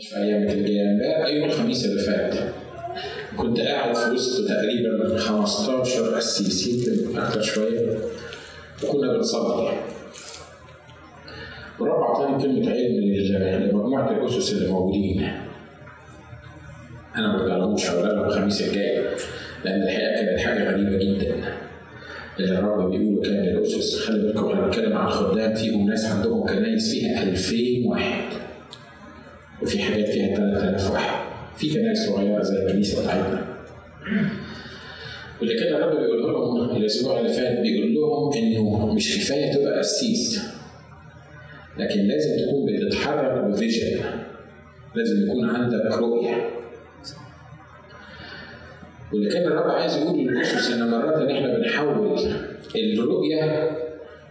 في أيام الجايه امبارح يوم الخميس اللي فات. كنت قاعد في وسط تقريبا 15 قسيس يمكن أكتر شوية. وكنا بنصلي. ورب أعطاني كلمة علم لمجموعه الأسس اللي موجودين. أنا ما قلتلهمش هقولها لهم الخميس الجاي لأن الحقيقة كانت حاجة غريبة جدا. اللي الرب بيقوله كان للاسس خلي بالكم إحنا بنتكلم عن خدام فيهم ناس عندهم كنايس فيها 2000 واحد. وفي حاجات فيها 3000 واحد في كنائس صغيرة زي الكنيسة بتاعتنا. واللي كان الرب بيقول لهم الأسبوع اللي فات بيقول لهم إنه مش كفاية تبقى قسيس لكن لازم تكون بتتحرك بفيجن. لازم يكون عندك رؤية. واللي كان الرب عايز يقول للاسس ان مرات إن إحنا بنحول الرؤية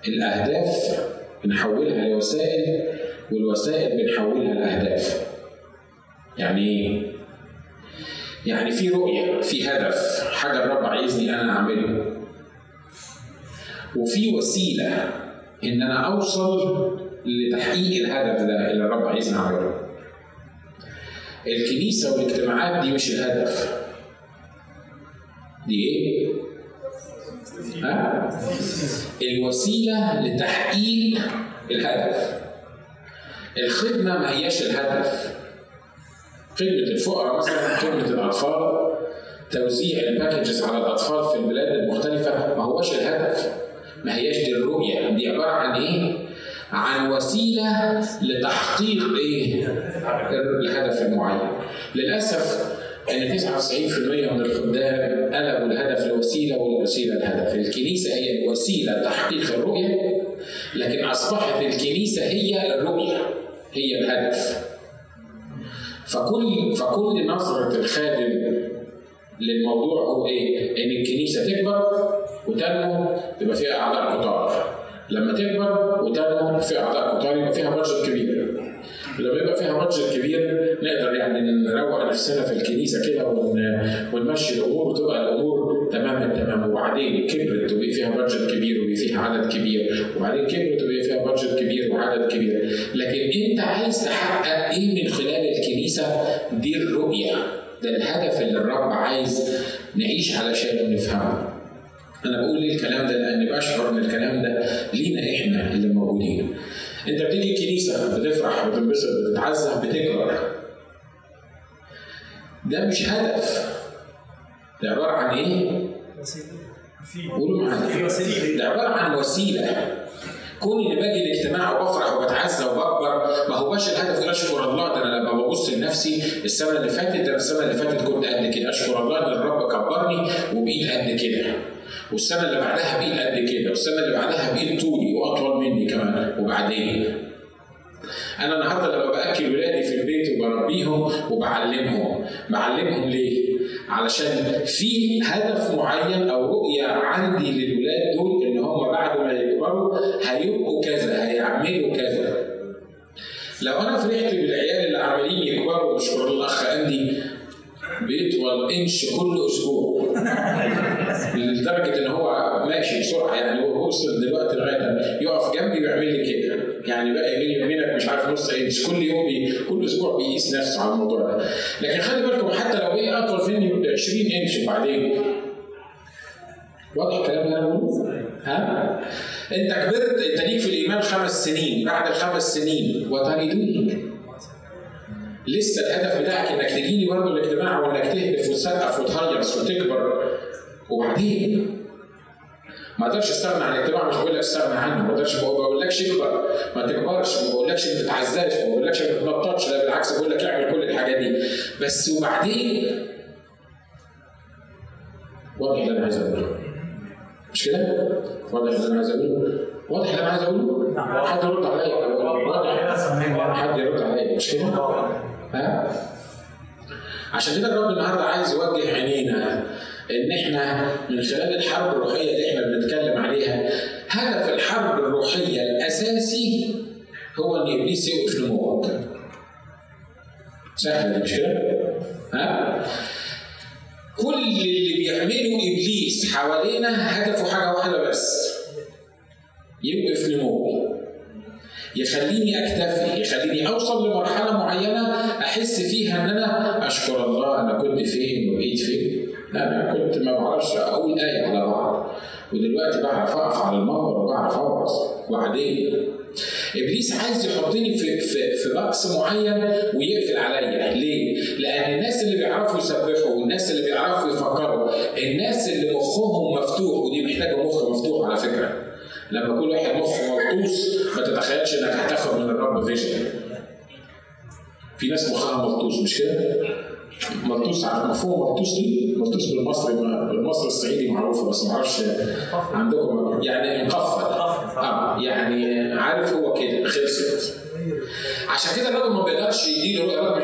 الأهداف بنحولها لوسائل والوسائل بنحولها لاهداف يعني إيه؟ يعني في رؤية في هدف حاجة الرب عايزني أنا أعمله وفي وسيلة إن أنا أوصل لتحقيق الهدف ده اللي الرب عايزني أعمله الكنيسة والاجتماعات دي مش الهدف دي إيه؟ ها؟ الوسيلة لتحقيق الهدف الخدمة ما هياش الهدف. خدمة الفقراء مثلا خدمة الأطفال توزيع الباكجز على الأطفال في البلاد المختلفة ما هوش الهدف. ما هياش دي الرؤية. دي عبارة عن إيه؟ عن وسيلة لتحقيق إيه؟ الهدف المعين. للأسف إن 99% من الخدام قلبوا الهدف لوسيله والوسيلة الهدف، الكنيسة هي الوسيله لتحقيق الرؤية لكن أصبحت الكنيسة هي الرؤية. هي الهدف. فكل فكل نظرة الخادم للموضوع هو إيه؟ إن الكنيسة تكبر وتنمو تبقى فيها أعضاء كتار. لما تكبر وتنمو فيها أعضاء كتار يبقى فيها بادجت كبير. لما يبقى فيها بادجت كبير نقدر يعني نروق نفسنا في الكنيسة كده ونمشي الأمور وتبقى الأمور تمام التمام وبعدين كبرت وبقي فيها بادجت كبير وبقي فيها عدد كبير. وبعدين كبرت وبقي فيها بادجت كبير وعدد كبير. لكن انت عايز تحقق إيه من خلال الكنيسة؟ دي الرؤية. ده الهدف اللي الرب عايز نعيش علشان نفهمه. أنا بقول الكلام ده؟ لاني بشعر إن الكلام ده لينا إحنا اللي موجودين. أنت بتيجي الكنيسة بتفرح بتنبسط بتتعزى بتكبر. ده مش هدف. ده عباره عن إيه؟ قولوا معايا ده عباره عن وسيله كون اني باجي الاجتماع وبفرح وبتعزى وبكبر ما هوش الهدف اشكر الله ده أنا لما ببص لنفسي السنة اللي فاتت ده السنة اللي فاتت كنت قد كده اشكر الله ان الرب كبرني وبقيت قد كده والسنة اللي بعدها بقيت قد كده والسنة اللي بعدها بقيت طولي واطول مني كمان وبعدين أنا النهارده لما باكل ولادي في البيت وبربيهم وبعلمهم بعلمهم ليه؟ علشان في هدف معين أو رؤية عندي للولاد دول إن هم بعد ما يكبروا هيبقوا كذا هيعملوا كذا. لو أنا فرحت بالعيال اللي عمالين يكبروا مشكور الأخ اندي بيطول انش كل أسبوع. لدرجة إن هو ماشي بسرعة يعني هو وصل دلوقتي لغاية يقف جنبي ويعمل لي كده. يعني بقى بيني وبينك مش عارف نص انش. كل يوم بي كل أسبوع بيقيس نفسه على الموضوع ده. لكن خلي بالكم حتى لو بقي أطول ب 20 انش وبعدين واضح الكلام اللي أنا بقوله؟ ها؟ انت كبرت انت ليك في الإيمان خمس سنين. بعد الخمس سنين وتريدوني لسه الهدف بتاعك إنك تجيني برضه الاجتماع وإنك تهدف وتسقف وتهيص وتكبر. وبعدين؟ ما أقدرش استغنى عن الاجتماع مش بقول لك استغنى عنه ما أقدرش ما بقولكش اكبر ما تكبرش ما بقولكش ما تتعزاش ما بقولكش ما تتنططش لا بالعكس بقول لك اعمل كل الحاجات دي بس وبعدين واضح اللي أنا عايز اقوله مش كده؟ واضح اللي أنا عايز اقوله؟ واضح اللي أنا عايز اقوله؟ حد يرد عليا واضح حد يرد عليا مش كده؟ ها؟ عشان كده الرب النهارده عايز يوجه عينينا إن إحنا من خلال الحرب الروحية اللي إحنا بنتكلم عليها هدف الحرب الروحية الأساسي هو إن إبليس يوقف نموك. سهله مش كده؟ ها؟ كل اللي بيعمله إبليس حوالينا هدفه حاجة واحدة بس يوقف نموي يخليني أكتفي يخليني أوصل لمرحلة معينة أحس فيها إن أنا أشكر الله أنا كنت فين وبقيت فين أنا كنت ما بعرفش أقول آية على بعض. ودلوقتي بعرف أقف على المنبر وبعرف اوعظ وبعدين. إبليس عايز يحطني في في في بقص معين ويقفل عليا. ليه؟ لأن الناس اللي بيعرفوا يسبحوا والناس اللي بيعرفوا يفكروا الناس اللي مخهم مفتوح ودي محتاجة مخ مفتوح على فكرة. لما كل واحد مخه ملطوس ما تتخيلش إنك هتاخد من الرب فيجن. في ناس مخها ملطوس مش كده؟ ملطوس عارف مفهوم ملطوس دي؟ ملطوس بالمصري بالمصري الصعيدي معروفة بس ما أعرفش عندكم يعني مقفل آه يعني عارف هو كده خلصت. عشان كده الرب ما بيقدرش يديله الرب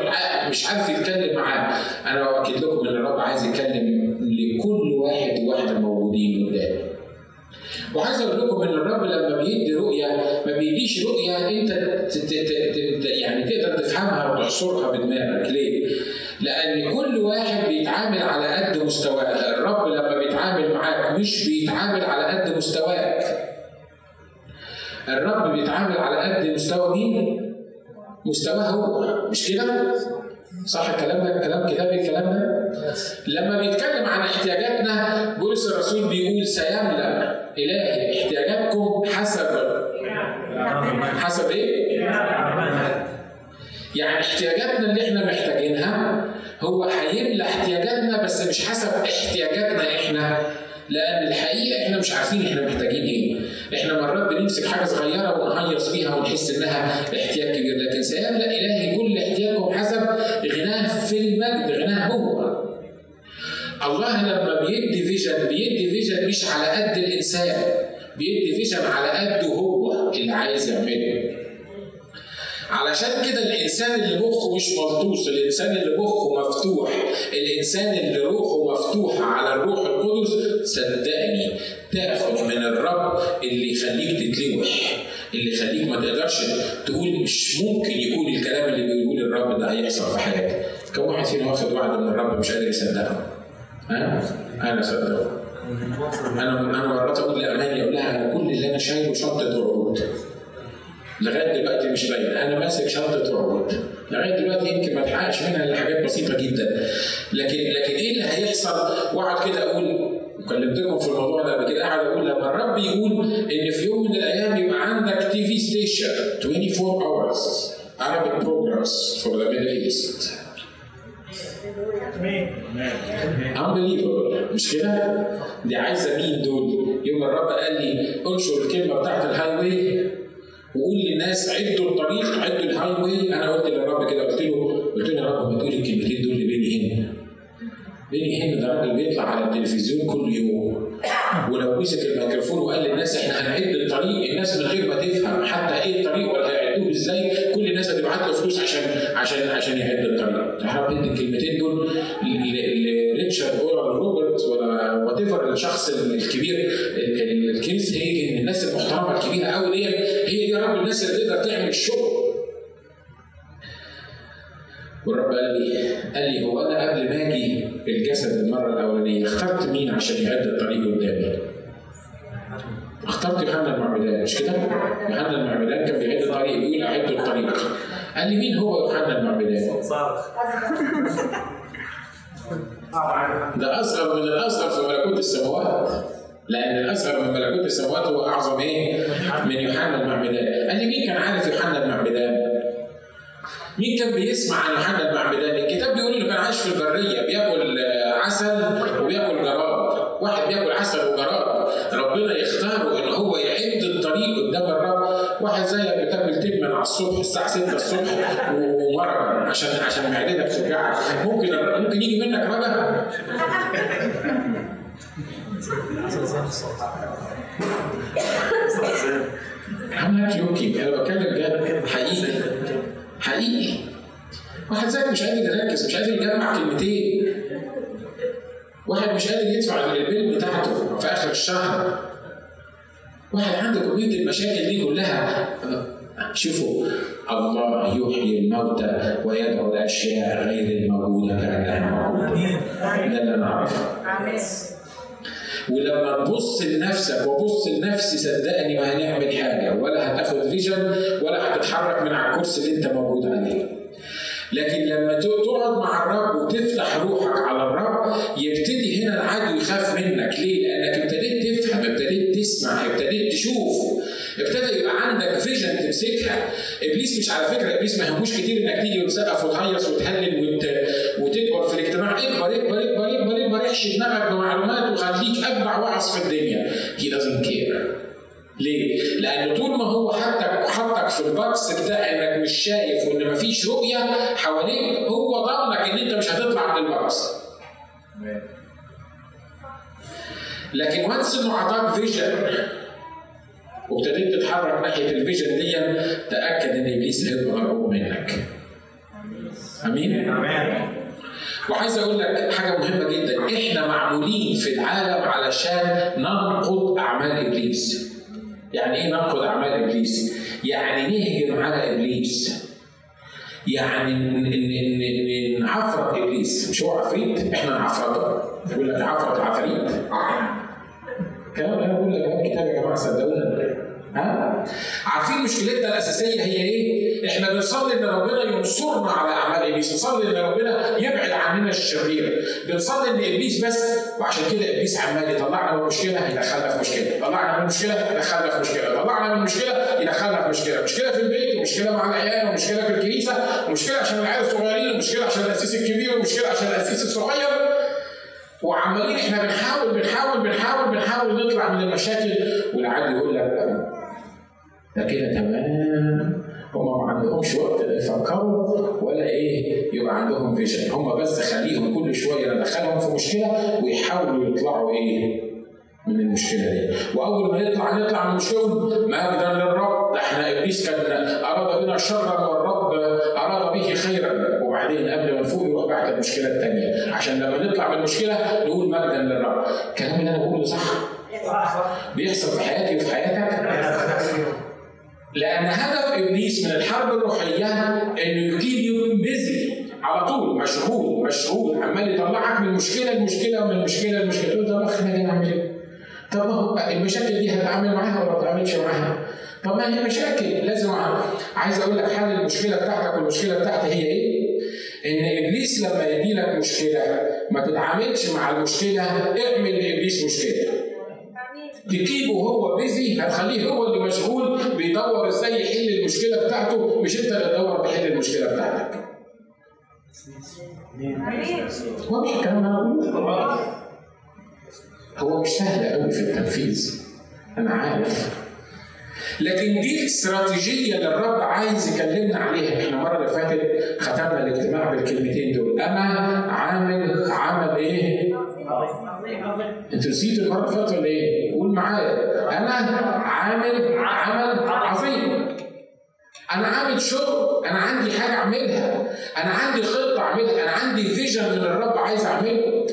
مش عارف يتكلم معاه. أنا بأكد لكم إن الرب عايز يتكلم لكل واحد وواحدة موجودين قدامه. وعايز أقول لكم ان الرب لما بيدي رؤية ما بيديش رؤية أنت يعني تقدر تفهمها وتحصرها بدماغك ليه؟ لأن كل واحد بيتعامل على قد مستواه الرب لما بيتعامل معاك مش بيتعامل على قد مستواك الرب بيتعامل على قد مستوى مين؟ مستواه هو مش كده؟ صح الكلام ده كلام كتابي الكلام ده؟ لما بيتكلم عن احتياجاتنا بولس الرسول بيقول سيملأ إلهي احتياجاتكم حسب. حسب إيه؟ يعني احتياجاتنا اللي إحنا محتاجينها هو هيملى احتياجاتنا بس مش حسب احتياجاتنا إحنا لأن الحقيقة إحنا مش عارفين إحنا محتاجين إيه. إحنا مرات بنمسك حاجة صغيرة ونهيص بيها ونحس إنها احتياج كبير لكن سيملأ إلهي كل احتياجكم حسب غناه في المجد غناه هو. الله لما بيدي vision بيدي vision مش على قد الإنسان بيدي vision على قده هو اللي عايز يعمله. علشان كده الإنسان اللي مخه مش ملطوس الإنسان اللي مخه مفتوح الإنسان اللي روحه مفتوحة على الروح القدس صدقني تاخد من الرب اللي يخليك تتلوح اللي يخليك ما تقدرش تقول مش ممكن يكون الكلام اللي بيقول الرب ده هيحصل في حياتك. كم واحد فينا واخد وعد من الرب مش قادر يصدقه ها أنا صدقه أنا أنا مرات أقول لاماني أقول لها كل اللي أنا شايله شنطه وعود لغاية دلوقتي مش باين. أنا ماسك شنطه وعود لغاية دلوقتي يمكن ما اتحققش منها إلا حاجات بسيطة جدا. لكن لكن إيه اللي هيحصل؟ واقعد كده أقول كلمتكم في الموضوع ده قبل كده قاعد أقول لما الرب يقول إن في يوم من الأيام يبقى عندك TV station 24 hours Arabic programs for the Middle East. Unbelievable مش كده؟ دي عايزة مين دول؟ يوم الرب قال لي انشر الكلمة بتاعت ال highway وقول للناس عدوا الطريق عدوا ال highway أنا قلت للرب كده قلت له قلت له يا رب ما تقول الكلمتين دول لبيني هين. بيني هين ده راجل بيطلع على التلفزيون كل يوم. ولو مسك الميكروفون وقال للناس إحنا هنعد الطريق الناس من غير ما تفهم حتى إيه الطريق ولا هيعدوه إزاي. الناس هتبعت له فلوس عشان عشان عشان يعد الطريق رب أدي الكلمتين دول لريتشارد ولا روبرت ولا وات الشخص الكبير الكنيس هيجن الناس المحترمة الكبيرة قوي دي هي دي رب الناس اللي تقدر تعمل الشغل. والرب قال لي قال لي هو أنا قبل ما أجي الجسد المرة الأولانية اخترت مين عشان يعد الطريق قدامي؟ اخترت يوحنا المعمدان مش كده؟ يوحنا المعمدان كان بيعد الطريق بيقول اعد الطريق قال لي مين هو يوحنا المعمدان؟ ده أصغر من الاصغر في ملكوت السماوات لأن الأصغر من ملكوت السماوات هو أعظم إيه؟ من يوحنا المعمدان قال لي مين كان عارف يوحنا المعمدان؟ مين كان بيسمع عن يوحنا المعمدان؟ الكتاب بيقول إنه كان عايش في البرية بيأكل عسل واحد زيك بتاكل تمن على الصبح الساعة 6 الصبح ومرة عشان عشان معدتك توجعك، ممكن ممكن يجي منك رجا؟ I'm not joking أنا بتكلم جد حقيقي. حقيقي. واحد زيك مش قادر يركز مش قادر يجمع كلمتين. واحد مش قادر يدفع البيل بتاعته في آخر الشهر. واحد عنده كميه المشاكل دي كلها. شوفوا الله يحيي الموتى ويدعو الأشياء غير الموجودة كأنها موجودة. ده اللي أنا أعرفه. ولما تبص لنفسك وبص لنفسي صدقني ما هنعمل حاجة. ولا هتاخد فيجن ولا هتتحرك من على الكرسي اللي أنت موجود عليه. لكن لما تقعد مع الرب وتفتح روحك على الرب يبتدي هنا العدو يخاف منك. ليه؟ لأنك ابتديت تفهم ابتديت تسمع ابتديت تشوف. ابتدى يبقى عندك فيجن تمسكها. إبليس مش على فكرة إبليس ما يهموش كتير إنك تيجي وتسقف وتهيص وتهلل وت... وتكبر في الاجتماع. اكبر اكبر اكبر اكبر اكبر احشي دماغك بمعلومات وخليك ابدع واعظ في الدنيا. هي doesn't care. ليه؟ لأن طول ما هو حطك حطك في ال box بتاع إنك مش شايف وإن مفيش رؤية حواليك هو ضامنك إن أنت مش هتطلع من ال box. لكن once إنه أعطاك vision وابتديت تتحرك ناحية ال vision دي تأكد إن إبليس هيبقى مرعوب منك. أمين؟ أمين. وعايز أقول لك حاجة مهمة جدا إحنا معمولين في العالم علشان ننقض أعمال إبليس يعني إيه ننقض أعمال إبليس؟ يعني نهجم على إبليس. يعني نعفرت إبليس. مش هو عفريت؟ إحنا نعفرته يقول لك عفرت عفاريت كلام أنا بقول لك الكتاب يا جماعة صدقوني ها عارفين مشكلتنا الأساسية هي إيه؟ إحنا بنصلي إن ربنا ينصرنا على أعمال إبليس، نصلي إن ربنا يبعد عننا الشرير، بنصلي إن إبليس بس وعشان كده إبليس عمال يطلعنا من مشكلة يدخلنا في مشكلة، طلعنا من مشكلة يدخلنا في مشكلة، طلعنا من مشكلة يدخلنا في مشكلة، مشكلة في البيت ومشكله مع العيال ومشكله في الكنيسة ومشكله عشان العيال الصغيرين ومشكله عشان الأسيس الكبير ومشكله عشان الأسيس الصغير وعمالين إحنا بنحاول بنحاول بنحاول بنحاول نطلع من المشاكل والعدو يقول لك ده كده تمام. هم ما عندهمش وقت يفكروا ولا إيه يبقى عندهم فيجن هم بس خليهم كل شوية ندخلهم في مشكلة ويحاولوا يطلعوا إيه من المشكلة دي. وأول ما يطلع نطلع من المشكلة مجدا للرب. ده إحنا إبليس كان أراد بنا شرا والرب أراد به خيرا. وبعدين قبل ما نفوق يروح بعد المشكلة الثانية عشان لما نطلع من المشكلة نقول مجدا للرب. الكلام اللي أنا بقوله صح؟ بيحصل في حياتي وفي حياتك؟ لأن هدف إبليس من الحرب الروحية إنه يجيب بيزي على طول مشغول مشغول عمال يطلعك من مشكلة لمشكلة ومن مشكلة لمشكلة تقول طب إحنا نعمل إيه؟ طب ما المشاكل دي هتعامل معاها ولا ما تتعاملش معاها؟ طب ما هي مشاكل لازم عايز أقول لك حل المشكلة بتاعتك والمشكلة بتاعتي هي إيه؟ إن إبليس لما يدي لك مشكلة ما تتعاملش مع المشكلة اعمل لإبليس مشكلة تجيبه هو بيزي هتخليه هو اللي مشغول بيدور إزاي يحل المشكلة بتاعته مش انت اللي تدور تحل المشكلة بتاعتك. واضح الكلام هو مش سهل قوي في التنفيذ أنا عارف لكن دي استراتيجية اللي الرب عايز يكلمنا عليها إحنا المرة اللي فاتت ختمنا الاجتماع بالكلمتين دول أنا عامل عمل إيه؟ أنتوا نسيتوا المرة اللي فاتت ولا إيه؟ قول معايا. أنا عامل عمل عظيم. أنا عامل شغل. أنا عندي حاجة أعملها. أنا عندي خطة أعملها. أنا عندي vision من الرب عايز أعمله.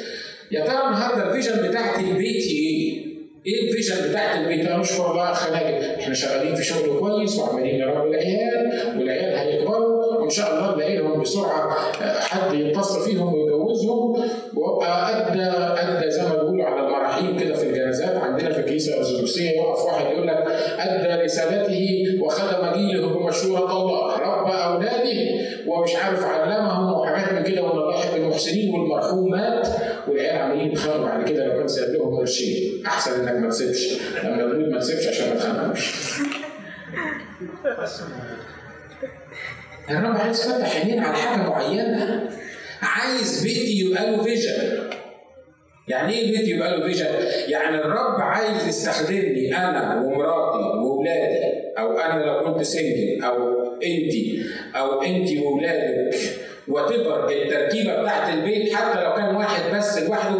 يا ترى النهارده ال vision بتاعتي لبيتي إيه؟ إيه ال vision بتاعت البيت؟ أنا اشكر الله خلاجل إحنا شغالين في شغل كويس وعمالين نربي العيال والعيال هيكبروا. وإن شاء الله نلاقيهم بسرعة حد يتصل فيهم ويجوزهم وابقى ادى أدى زي ما بيقولوا على المراحيم كده في الجنازات. عندنا في الكنيسة الأرثوذكسية يقف واحد يقول لك أدى رسالته وخدم جيله بمشوره الله ربى أولاده. ومش عارف علمهم وحاجات من كده ولا الله المحسنين والمرحوم مات والعيال عمالين يتخانقوا بعد كده لو كان سايب لهم قرشين. أحسن إنك ما تسيبش. لما تقول ما تسيبش عشان ما تخانقوش. الرب عايز يفتح عينين على حاجة معينة. عايز بيتي يبقى له vision يعني إيه بيتي يبقى له vision؟ يعني الرب عايز يستخدمني أنا ومراتي وأولادي أو أنا لو كنت single أو انت أو انت وأولادك وتبر التركيبه بتاعت البيت حتى لو كان واحد بس لوحده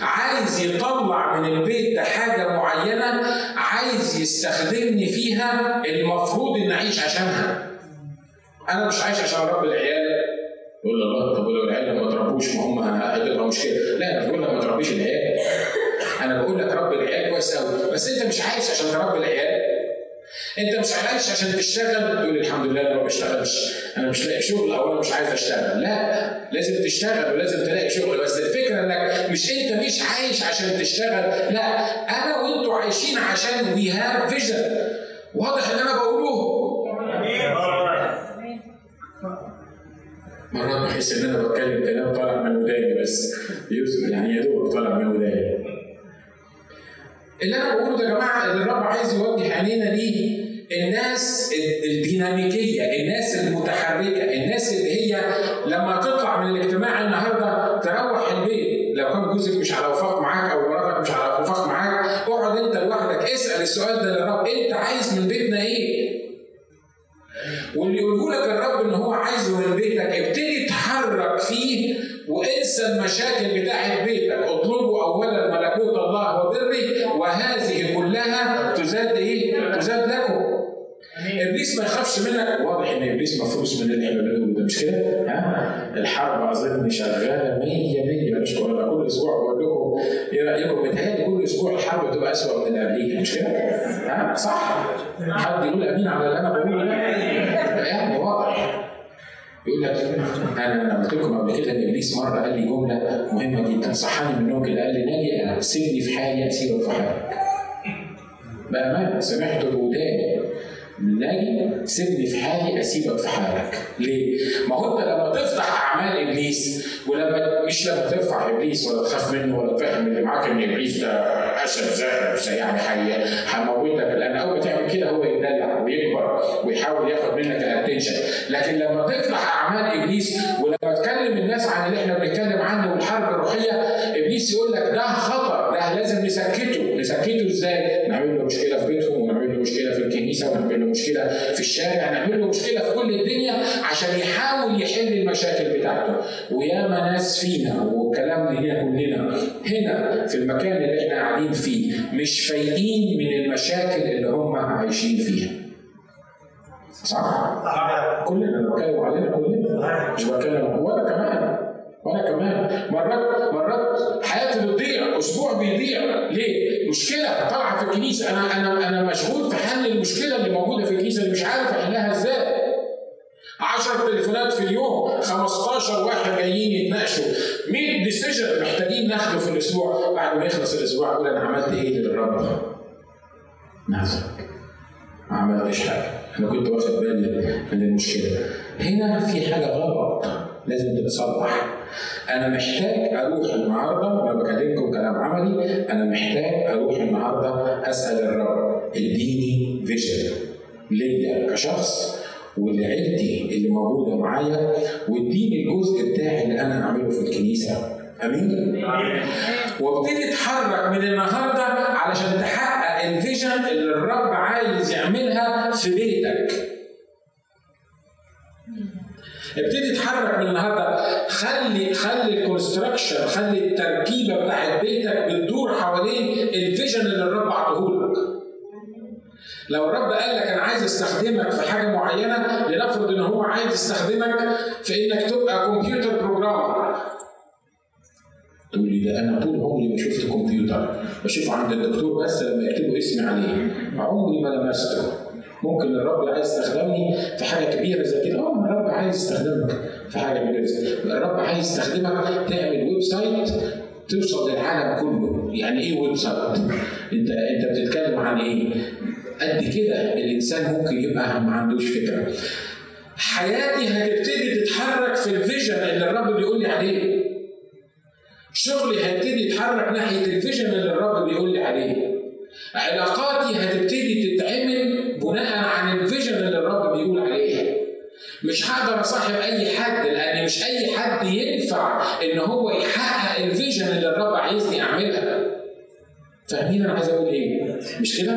عايز يطلع من البيت حاجة معينة عايز يستخدمني فيها المفروض ان أعيش عشانها. أنا مش عايش عشان اربي العيال يقول الله طب ولو العيال ما تربوش ما هم هتبقى مشكله لا أنا بقول لك ما تربيش العيال. أنا بقول لك ربي العيال كويس قوي بس أنت مش عايش عشان تربي العيال. أنت مش عايش عشان تشتغل. تقول الحمد لله أنا ما بشتغلش أنا مش لاقي شغل أو أنا مش عايز أشتغل. لا لازم تشتغل ولازم تلاقي شغل. بس الفكرة إنك مش أنت مش عايش عشان تشتغل. لا أنا وأنتوا عايشين عشان we have vision واضح اللي أنا بقوله؟ مرات بحس إن أنا بتكلم كلام طالع من وداني بس. يعني يا دوب طالع من وداني. اللي أنا بقوله يا جماعة اللي الرب عايز يوجه عينينا ليه الناس الديناميكية، الناس المتحركة، الناس اللي هي لما تطلع من الاجتماع النهارده تروح البيت، لو كان جوزك مش على وفاق معاك أو مراتك مش على وفاق معاك، اقعد أنت لوحدك اسأل السؤال ده للرب، أنت عايز من بيتنا إيه؟ واللي يقوله لك الرب إن هو عايزه من بيتك ابتدي اتحرك فيه وانسى المشاكل بتاعت بيتك اطلبوا اولا ملكوت الله وبره وهذه كلها تزاد إيه؟ تزاد لكم إبليس ما يخافش منك واضح إن إبليس مفروس من اللي إحنا بنقوله ده مش كده؟ ها؟ الحرب أظن شغالة 100 100 مش كل أسبوع إيه رايكم؟ متهيألي كل أسبوع الحرب بتبقى اسوء من اللي قبليها مش كده؟ ها؟ صح؟ حد يقول أمين على اللي أنا بقوله ده؟ يعني واضح يقول لك أنا أنا قلت لكم قبل كده إن إبليس مرة قال لي جملة مهمة جدا صحاني من النوم كده قال لي ناجي سيبني في حالي أسيبك في حالك. بأمانة سمعته بوداني ناجي سيبني في حالي أسيبك في حالك. ليه؟ ما هو أنت لما تفتح أعمال إبليس ولما مش لما ترفع إبليس ولا تخاف منه ولا تفهم اللي معاك إن إبليس ده أسد زاهر يعني هيموتك لأن أول ما تعمل كده هو يدلع ويكبر ويحاول ياخد منك الاتنشن لكن لما تفتح أعمال إبليس ولما تكلم الناس عن اللي إحنا بنتكلم عنه والحرب الروحية إبليس يقول لك ده خطر نسكته. نسكته إزاي؟ نعمل له مشكلة في بيتهم ونعمل له مشكلة في الكنيسة ونعمل له مشكلة في الشارع نعمل له مشكلة في كل الدنيا عشان يحاول يحل المشاكل بتاعته. وياما ناس فينا والكلام لينا كلنا هنا في المكان اللي إحنا قاعدين فيه مش فايقين من المشاكل اللي هم عايشين فيها. صح؟ كلنا بتكلم علينا كلنا مش بتكلم وأنا كمان. وأنا كمان مرات مرات حياتي بتضيع أسبوع بيضيع. ليه؟ مشكلة طالعة في الكنيسة. أنا أنا أنا مشغول في حل المشكلة اللي موجودة في الكنيسة اللي مش عارف أحلها إزاي. 10 تليفونات في اليوم 15 واحد جايين يتناقشوا. 100 decision محتاجين ناخده في الأسبوع. بعد ما يخلص الأسبوع أقول أنا عملت إيه للرب؟ nothing ما عملتش حاجة. أنا كنت واخد بالي من المشكلة. هنا في حاجة غلط لازم تتصلح. أنا محتاج أروح النهارده وأنا بكلمكم كلام عملي أنا محتاج أروح النهارده أسأل الرب إديني vision ليا كشخص ولعيلتي اللي موجودة معايا وإديني الجزء بتاعي اللي أنا اعمله في الكنيسة آمين؟ وابتدي اتحرك من النهارده علشان تحقق ال vision اللي الرب عايز يعملها في بيتك. ابتدي اتحرك من النهارده خلي خلي ال construction خلي التركيبة بتاعت بيتك بتدور حوالين ال vision اللي الرب عطاهولك. لو الرب قال لك أنا عايز أستخدمك في حاجة معينة لنفرض إن هو عايز يستخدمك في إنك تبقى computer programmer تقول لي ده أنا طول عمري ما شفت كمبيوتر بشوفه عند الدكتور بس لما يكتبوا اسمي عليه. عمري ما لمسته. ممكن الرب عايز يستخدمني في حاجة كبيرة زي كده. آه الرب عايز يستخدمك في حاجة كبيره الرب عايز يستخدمك تعمل website توصل للعالم كله. يعني إيه website؟ انت انت بتتكلم عن إيه؟ قد كده الإنسان ممكن يبقى ما عندوش فكرة. حياتي هتبتدي تتحرك في ال vision اللي الرب بيقول لي عليه. شغلي هيبتدي يتحرك ناحية ال vision اللي الرب بيقول لي عليه. علاقاتي هتبتدي تتعمل بناء عن ال vision اللي الرب بيقول عليها مش هقدر أصاحب أي حد لأن مش أي حد ينفع إن هو يحقق ال vision اللي الرب عايزني أعملها فاهمين أنا عايز أقول إيه؟ مش كده؟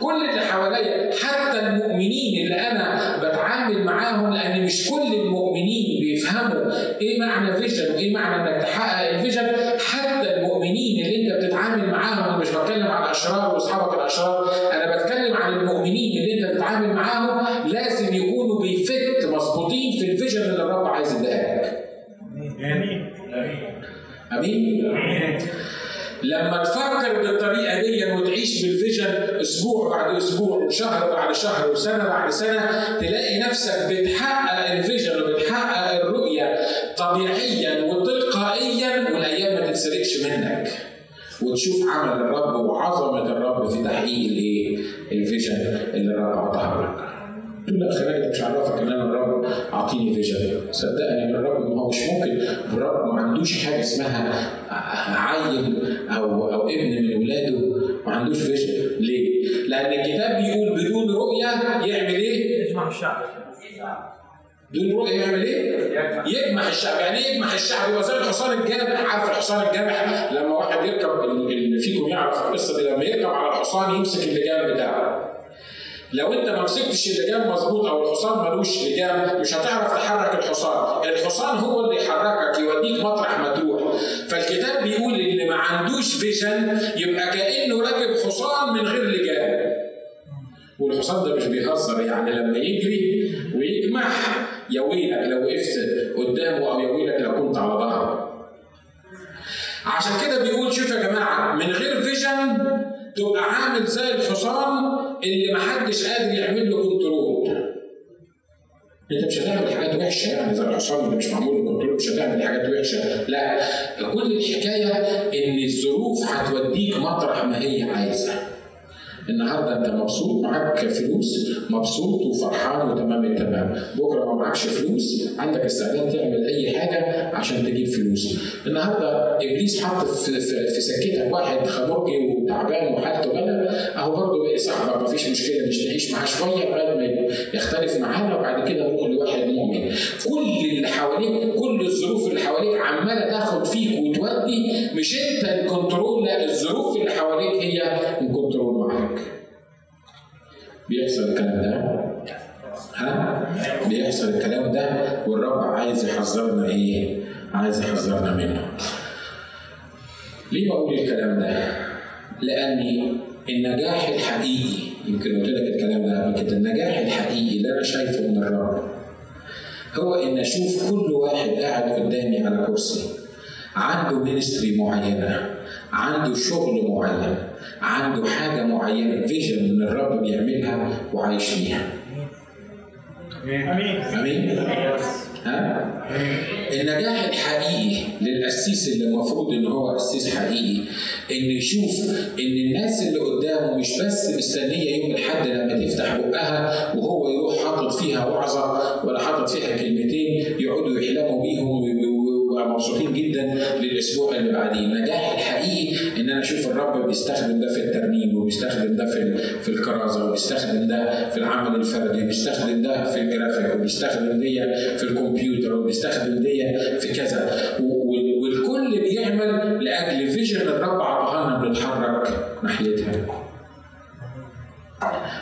كل اللي حواليا حتى المؤمنين اللي أنا بتعامل معاهم لأن مش كل المؤمنين بيفهموا إيه معنى vision وإيه معنى إنك تحقق ال vision حتى المؤمنين اللي انت بتتعامل معاهم أنا مش بتكلم عن الأشرار وأصحابك الأشرار أنا بتكلم عن المؤمنين اللي انت بتتعامل معاهم لازم يكونوا بيفت مظبوطين في ال vision اللي الرب عايز يديها لك. امين آمين لما تفكر بالطريقة دي وتعيش بال vision أسبوع بعد أسبوع وشهر بعد شهر وسنة بعد سنة تلاقي نفسك بتحقق ال vision وتشوف عمل الرب وعظمة الرب في تحقيق الايه؟ ال vision اللي الرب عطاها لك. تقول لا خليك مش عرفك ان أنا الرب أعطيني vision صدقني إن الرب ما هو مش ممكن الرب ما عندوش حاجة اسمها عيل أو أو ابن من ولاده ما عندوش vision ليه؟ لأن الكتاب بيقول بدون رؤية يعمل إيه؟ يجمح الشعب بدون رؤيه يعمل إيه؟ يجمح الشعب، يعني إيه يجمح الشعب؟ يبقى زي الحصان الجامح، عارف الحصان الجامح لما واحد يركب اللي فيكم يعرف القصة دي لما يركب على الحصان يمسك اللجام بتاعه. لو أنت ما مسكتش اللجام مظبوط أو الحصان ملوش لجام مش هتعرف تحرك الحصان، الحصان هو اللي يحركك يوديك مطرح ما تروح، فالكتاب بيقول اللي ما عندوش vision يبقى كأنه راكب حصان من غير لجام. والحصان ده مش بيهزر يعني لما يجري ويجمح يا ويلك لو وقفت قدامه أو يا ويلك لو كنت على ظهره. عشان كده بيقول شوف يا جماعة من غير vision تبقى عامل زي الحصان اللي محدش قادر يعمل له control. انت مش هتعمل حاجات وحشة يعني زي الحصان اللي مش معمول control مش هتعمل حاجات وحشة، لا كل الحكاية إن الظروف هتوديك مطرح ما هي عايزة. النهارده انت مبسوط معاك فلوس مبسوط وفرحان وتمام التمام. بكره ما معكش فلوس عندك استعداد تعمل أي حاجة عشان تجيب فلوس. النهارده إبليس حط في, في, في سكتك واحد خمرجي وتعبان وحالته بلا أهو برضه بقى صاحبك مفيش مشكلة مش نعيش معاه شوية لغايه ما يختلف معانا وبعد كده نروح لواحد مؤمن. كل اللي حواليك كل الظروف اللي حواليك عمالة تاخد فيك وتودي مش أنت ال control لا الظروف اللي حواليك هي ال control معاك. بيحصل الكلام ده؟ ها؟ بيحصل الكلام ده والرب عايز يحذرنا إيه؟ عايز يحذرنا منه. ليه بقول الكلام ده؟ لأن النجاح الحقيقي يمكن قلت لك الكلام ده قبل كده النجاح الحقيقي اللي أنا شايفه من الرب هو إن أشوف كل واحد قاعد قدامي على كرسي. عنده ministry معينة عنده شغل معين عنده حاجة معينة vision من الرب بيعملها وعايش بيها. آمين آمين؟ ها؟ النجاح الحقيقي للقسيس اللي المفروض إن هو قسيس حقيقي إن يشوف إن الناس اللي قدامه مش بس مستنية يوم الاحد لما تفتح بقها وهو يروح حاطط فيها وعظة ولا حاطط فيها كلمتين يقعدوا يحلموا بيهم مبسوطين جدا للاسبوع اللي بعديه، النجاح الحقيقي إن أنا أشوف الرب بيستخدم ده في الترنيم وبيستخدم ده في في الكرازة وبيستخدم ده في العمل الفردي وبيستخدم ده في الجرافيك وبيستخدم دي في الكمبيوتر وبيستخدم دي في كذا والكل بيعمل لأجل vision الرب عطاها لنا بنتحرك ناحيتها.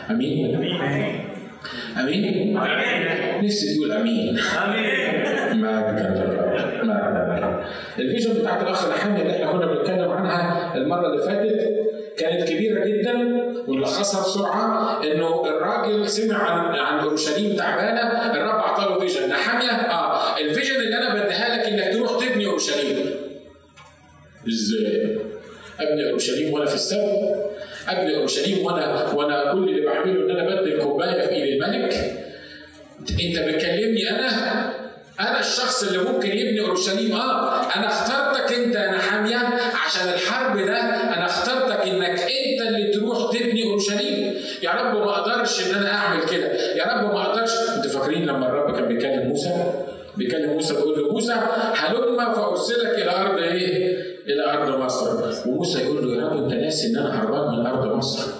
آمين؟ آمين آمين؟ آمين. نفسي تقول آمين. آمين. ما ما ما ال vision بتاعت الأخ نحميا اللي إحنا كنا بنتكلم عنها المرة اللي فاتت كانت كبيرة جدا ونلخصها بسرعة إنه الراجل سمع عن عن أورشليم تعبانة الرب اعطى له vision نحميا آه. ال vision اللي أنا بديها لك إنك تروح تبني أورشليم. إزاي؟ أبني أورشليم وأنا في السبت. ابني أورشليم وأنا وأنا كل اللي بعمله إن أنا بدي الكوباية في إيد الملك. أنت بتكلمني أنا؟ أنا الشخص اللي ممكن يبني أورشليم. آه أنا اخترتك أنت يا نحامية. عشان الحرب ده أنا اخترتك إنك أنت اللي تروح تبني أورشليم. يا رب ما أقدرش إن أنا أعمل كده. يا رب ما أقدرش. أنتوا فاكرين لما الرب كان بيكلم موسى؟ بيكلم موسى بيقول له موسى هلم فأرسلك إلى أرض إيه؟ إلى أرض مصر. وموسى يقول له يا رب أنت ناسي إن أنا هربان من أرض مصر.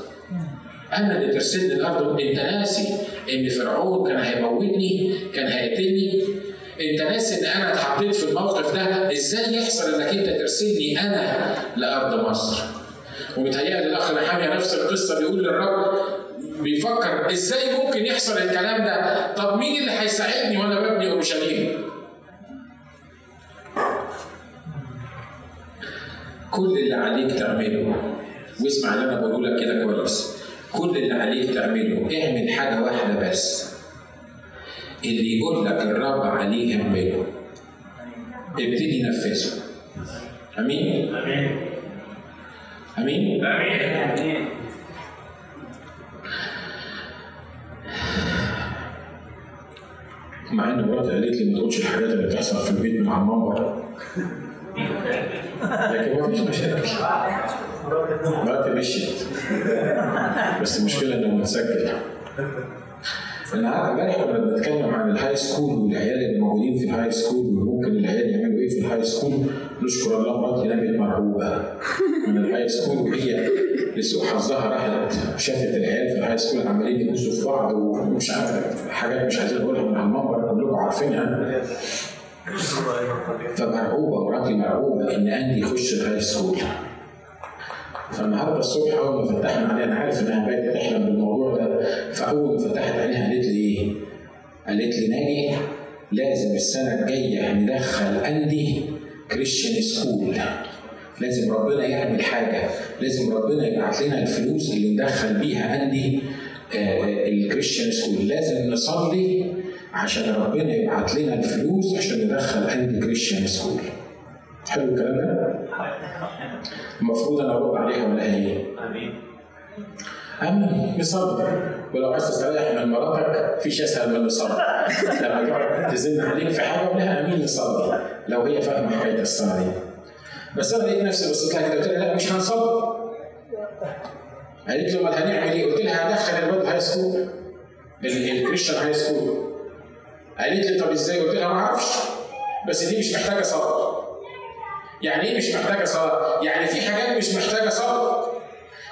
أنا اللي ترسلني الأرض. أنت ناسي إن فرعون كان هيموتني كان هيقتلني. أنت ناسي إن أنا اتحطيت في الموقف ده. إزاي يحصل إنك أنت ترسلني أنا لأرض مصر؟ ومتهيألي الأخ نحامية نفس القصة بيقول للرب بيفكر إزاي ممكن يحصل الكلام ده؟ طب مين اللي هيساعدني وأنا ببني اورشليم كل اللي عليك تعمله واسمع اللي أنا بقوله لك كده كويس كل اللي عليك تعمله اعمل حاجة واحدة بس. اللي يقول لك الرب عليه اعمله. ابتدي نفذه أمين؟ أمين. أمين؟ أمين. مع إن مراتي قالت لي ما تقولش الحاجات اللي بتحصل في البيت من على المنبر. لكن ما فيش مشاكل. مراتي مشيت. بس المشكلة انه متسجل النهارده إمبارح كنا بنتكلم عن ال high school والعيال اللي موجودين في ال high school وممكن العيال يعملوا إيه في ال high school نشكر الله مراتي نامت مرعوبة. من ال high school وهي لسوء حظها راحت شافت العيال في ال high school عمالين يبصوا في بعض ومش عارف حاجات مش عايزين نقولها من على المنبر. عارفينها. فمرعوبة مراتي مرعوبة إن اندي يخش ال high school فالنهارده الصبح أول ما فتحنا عليها أنا عارف إنها بقت تحلم بالموضوع ده فأول ما فتحت عليها قالت لي إيه؟ قالت لي ناجي لازم السنة الجاية ندخل أندي Christian school لازم ربنا يعمل حاجة لازم ربنا يبعت لنا الفلوس اللي ندخل بيها أندي آه ال Christian school لازم نصلي عشان ربنا يبعت لنا الفلوس عشان ندخل اندي Christian school حلو الكلام ده؟ المفروض أنا أرد عليها ولا هي؟ آمين. آمين. نصلي ولو عايز تستريح من مراتك فيش أسهل من نصلي لما تقعد تزن عليك في حاجة لها آمين نصلي لو هي فاهمة حكايه الصلاه دي. بس أنا لقيت نفسي بصيت لها كده قلت لها لا مش هنصلي قالت لي أمال هنعمل إيه؟ قلت لها هدخل الواد high school ال Christian high school قالت لي طب إزاي؟ قلت لها ما أعرفش. بس دي مش محتاجة صلاه يعني إيه مش محتاجة صلاه؟ يعني في حاجات مش محتاجة صلاه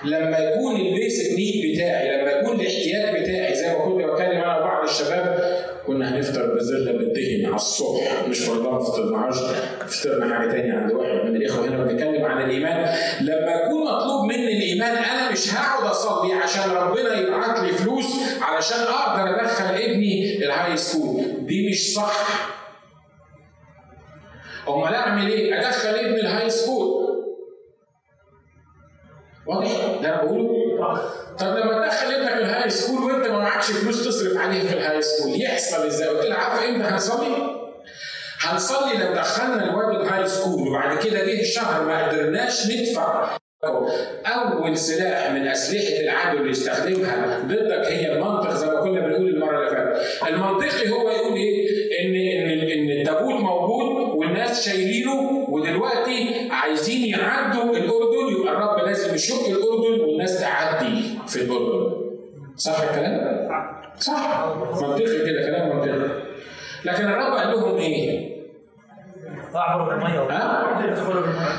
لما يكون ال basic need بتاعي لما يكون الاحتياج بتاعي زي ما كنت بتكلم أنا وبعض الشباب كنا هنفطر بزلة بالدهن على الصبح مش والله ما فطرناهاش فطرنا حاجة تانية عند واحد من الإخوة هنا بنتكلم عن الإيمان. لما يكون مطلوب مني الإيمان أنا مش هقعد أصلي عشان ربنا يبعت لي فلوس علشان أقدر أدخل ابني ال high school دي مش صح امال أعمل إيه؟ أدخل ابني ال high school واضح؟ ده أنا بقوله طب لما تدخل ابنك ال high school وأنت ما معكش فلوس تصرف عليه في ال high school يحصل إزاي؟ قلت لها عارفه إمتى هنصلي؟ هنصلي لو دخلنا الواد ال high school وبعد كده جه شهر ما قدرناش ندفع أول سلاح من أسلحة العدو اللي يستخدمها ضدك هي المنطق زي ما كنا بنقول المرة اللي فاتت المنطقي هو يقول إيه؟ ان ان إن التابوت موجود والناس شايلينه ودلوقتي عايزين يعدوا الأردن يبقى الرب لازم يشق الأردن والناس تعدي في الأردن. صح الكلام؟ صح. منطقي كده كلام منطقي. لكن الرب قال لهم إيه؟ بالميه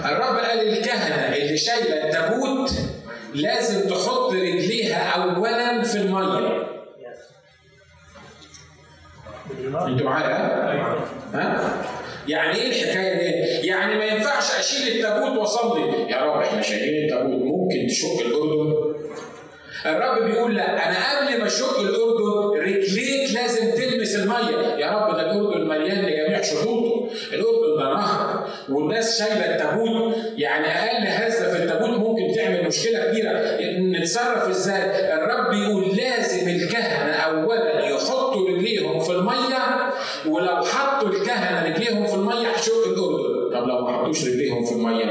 الرب قال الكهنة اللي شايلة التابوت لازم تحط رجليها أولا في المية. أنتوا معايا؟ ها؟ يعني إيه الحكاية دي؟ يعني ما ينفعش أشيل التابوت وأصلي، يا رب إحنا شايلين التابوت ممكن تشق الأردن؟ الرب بيقول لا أنا قبل ما أشق الأردن رجليك لازم تلمس المية، يا رب ده الأردن مليان لجميع شطوطه، الأردن ده نهر والناس شايلة التابوت يعني أقل هزة في التابوت ممكن تعمل مشكلة كبيرة نتصرف إزاي؟ الرب يقول لازم الكهنة اولا المية ولو حطوا الكهنة رجليهم في المية هتشق الأردن، طب لو ما حطوش رجليهم في المية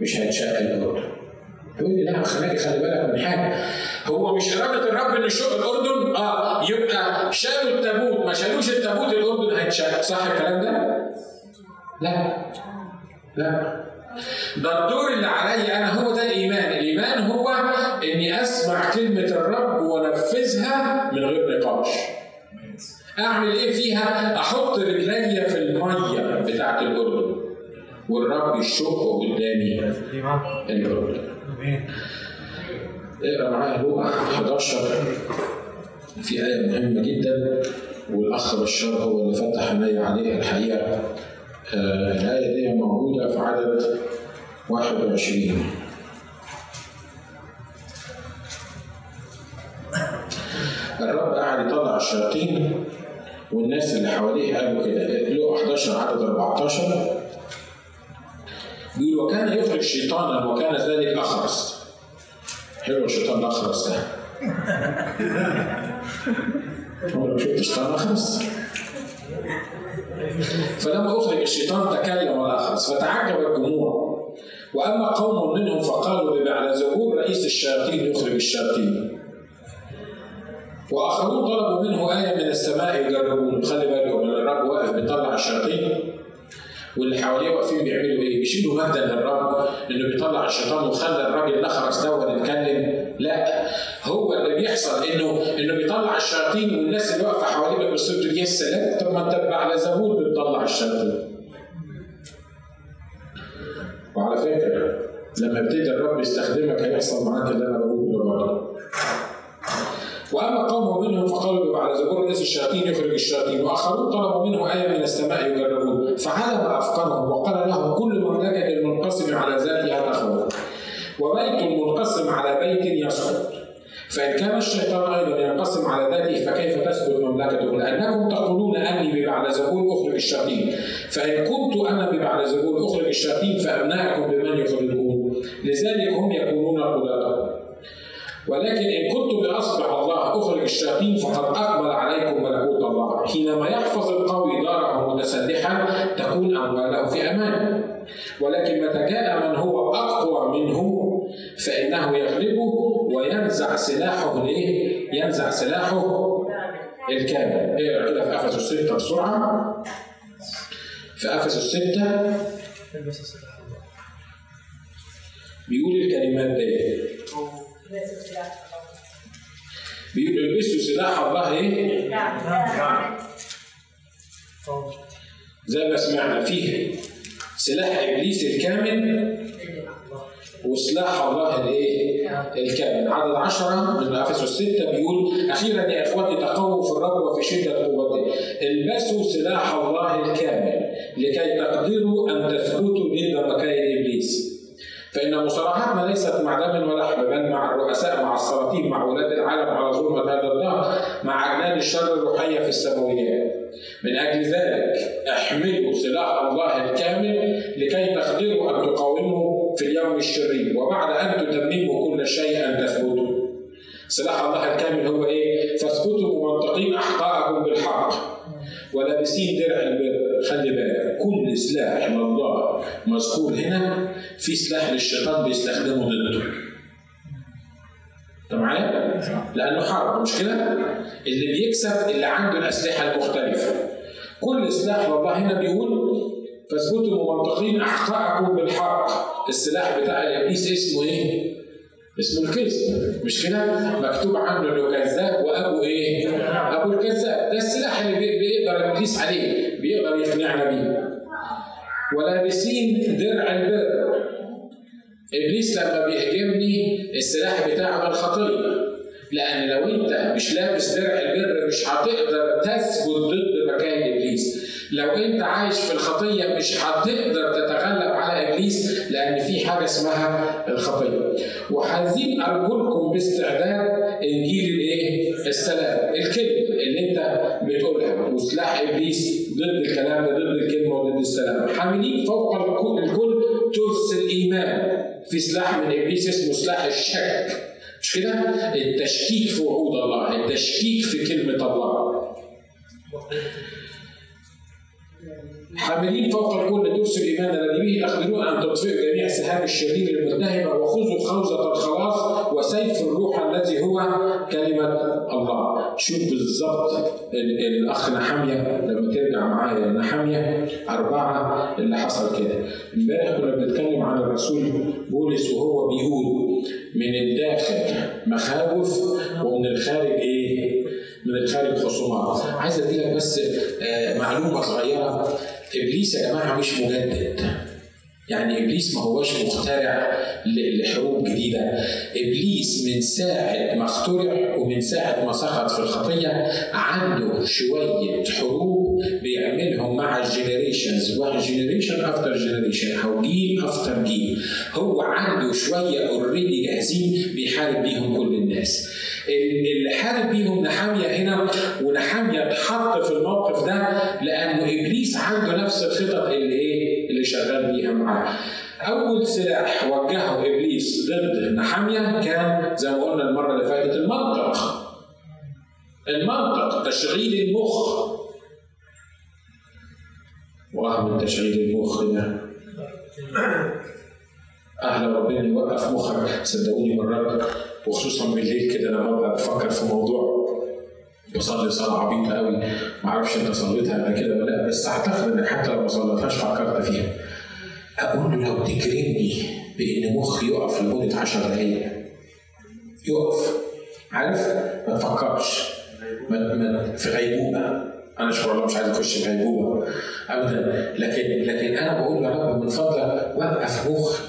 مش هيتشق الأردن. يقول لي لا خليك خلي بالك من حاجة. هو مش إرادة الرب إن يشق الأردن؟ آه يبقى شالوا التابوت. ما شالوش التابوت الأردن هيتشق صح الكلام ده؟ لا. لا. ده الدور اللي عليا أنا هو ده الإيمان. الإيمان هو إني أسمع كلمة الرب وأنفذها من غير نقاش. أعمل إيه فيها؟ أحط رجليا في المية بتاعت الأردن. والرب يشق قدامي الأردن. اقرأ معايا لوقا 11 في آية مهمة جدا والأخ بشار هو اللي فتح عيني عليها الحقيقة. آه الآية دي موجودة في عدد 21 الرب قاعد يطلع الشياطين. والناس اللي حواليه قالوا كده. لوقا 11 عدد 14 بيقول وكان يخرج شيطانا وكان ذلك أخرس. حلو الشيطان الأخرس ده. عمرك شفت شيطان أخرس؟ فلما أخرج الشيطان تكلم الأخرس فتعجب الجموع. وأما قوم منهم فقالوا ببعل ظهور رئيس الشياطين يخرج الشياطين. وآخرون طلبوا منه آية من السماء يجربون. خلي بالكم إن الرب واقف بيطلع الشياطين واللي حواليه واقفين بيعملوا إيه؟ بيشيلوا مجدا للرب إنه بيطلع الشيطان وخلى الراجل الأخرس ده اللي يتكلم لا هو اللي بيحصل إنه إنه بيطلع الشياطين والناس اللي واقفة حواليه بيبصوا يا سلام طب ما أنت على زبون بتطلع الشياطين. وعلى فكرة لما ابتدي الرب يستخدمك هيحصل معاك اللي أنا بقوله برضه وأما قوم منهم فقالوا على زبور الناس الشياطين يخرج الشياطين وآخرون طلبوا منه آية من السماء يجربون فعلم أفكارهم وقال لهم كل مملكة المنقسم على ذاتها تخرج وبيت منقسم على بيت يسقط فإن كان الشيطان أيضا ينقسم على ذاته فكيف تثبت مملكته؟ لأنكم تقولون أني ببعل زبون أخرج الشياطين، فإن كنت أنا ببعل زبون أخرج الشياطين فأبناءكم بمن يخرجون؟ لذلك هم يكونون قدرا. ولكن إن كنت بأصبح الله أخرج الشياطين فقد أقبل عليكم ملكوت الله. حينما يحفظ القوي داره متسلحا تكون أمواله في أمان. ولكن متى جاء من هو أقوى منه فإنه يغلبه وينزع سلاحه ليه؟ ينزع سلاحه الكامل. اقرأ كده في أفسس 6 بسرعة. في أفسس 6 بيقول الكلمات دي. بيقول البسوا سلاح الله إيه؟ زي ما سمعنا فيه سلاح ابليس الكامل وسلاح الله الايه؟ الكامل عدد عشرة من افسس ستة بيقول أخيرا يا اخوتي تقووا في الرب وفي شده قوته البسوا سلاح الله الكامل لكي تقدروا ان تثبتوا ضد مكايد ابليس فإن مصارعتنا ليست مع دم ولحم بل مع الرؤساء مع السلاطين مع أولاد العالم على ظلمة هذا الدهر مع أجناد الشر الروحية في السماويات. من أجل ذلك احملوا سلاح الله الكامل لكي تقدروا أن تقاوموا في اليوم الشرير وبعد أن تتمموا كل شيء أن تثبتوا. سلاح الله الكامل هو إيه؟ فاثبتوا ممنطقين أحقاءكم بالحق. ولابسين درع البر خلي بالك كل سلاح من الله مذكور هنا في سلاح للشيطان بيستخدمه ضده انت معايا؟ لأنه حرب مش كده؟ اللي بيكسب اللي عنده الأسلحة المختلفة كل سلاح والله هنا بيقول فاثبتوا ممنطقين احقاءكم بالحق السلاح بتاع الابليس اسمه إيه؟ اسمه الكذب مش كده؟ مكتوب عنه إنه كذاب وأبو إيه؟ أبو الكذاب. ده السلاح اللي بيقدر ابليس عليه بيقدر يقنعنا بيه. ولابسين درع البر. إبليس لما بيهاجمني السلاح بتاعه ده الخطيه لأن لو أنت مش لابس درع البر مش هتقدر تثبت ضد مكايد إبليس. لو أنت عايش في الخطية مش هتقدر تتغلب على إبليس. لأن في حاجة اسمها الخطية. وحازين ارجلكم باستعداد إنجيل الإيه؟ السلام الكلمة اللي أنت بتقولها. وسلاح إبليس ضد الكلام ده ضد الكلمة وضد السلام. حاملين فوق الكل, ترس الإيمان. في سلاح من إبليس اسمه سلاح الشك مش كده؟ التشكيك في وعود الله، التشكيك في كلمة الله. حاملين فوق الكل ترس الإيمان الذي به تقدرون أن تطفئوا جميع سهام الشرير الملتهبة وخذوا خوذه الخلاص وسيف الروح الذي هو كلمة الله. شوف بالظبط الأخ نحمية لما ترجع معايا نحمية أربعة اللي حصل كده. امبارح كنا بنتكلم عن الرسول بولس وهو بيقول من الداخل مخاوف ومن الخارج إيه؟ من الخارج خصومات. عايز ادي لك بس معلومة صغيرة إبليس يا جماعة مش مجدد. يعني إبليس ما هوش مخترع لحروب جديدة إبليس من ساعة ما اخترع ومن ساعة ما سقط في الخطية عنده شوية حروب بيعملهم مع الجنريشنز generation after generation أو جيل after جيل هو عنده شوية already جاهزين بيحارب بيهم كل الناس. اللي حارب بيهم نحميا هنا ونحميا اتحط في الموقف ده لأنه إبليس عنده نفس الخطط اللي إيه؟ اللي شغال بيها معاه. أول سلاح وجهه إبليس ضد نحميا كان زي ما قلنا المرة اللي فاتت المنطق. المنطق تشغيل المخ. وهم تشغيل المخ ده أهلا ربنا يوقف مخك. صدقوني مرات وخصوصا بالليل كده لما ببقى بفكر في موضوع بصلي صلاة عبيطة قوي ما أعرفش أنت صليتها قبل كده ولا لأ بس أعتقد انك حتى لو ما صليتهاش فكرت فيها. أقول له لو تكرمني بإن مخي يقف لمدة 10 دقايق. يقف. عارف؟ ما تفكرش. ما في غيبوبة. أنا اشكر الله مش عايز أخش في غيبوبة ابدا. لكن لكن أنا بقول يا رب من فضلك وقف مخي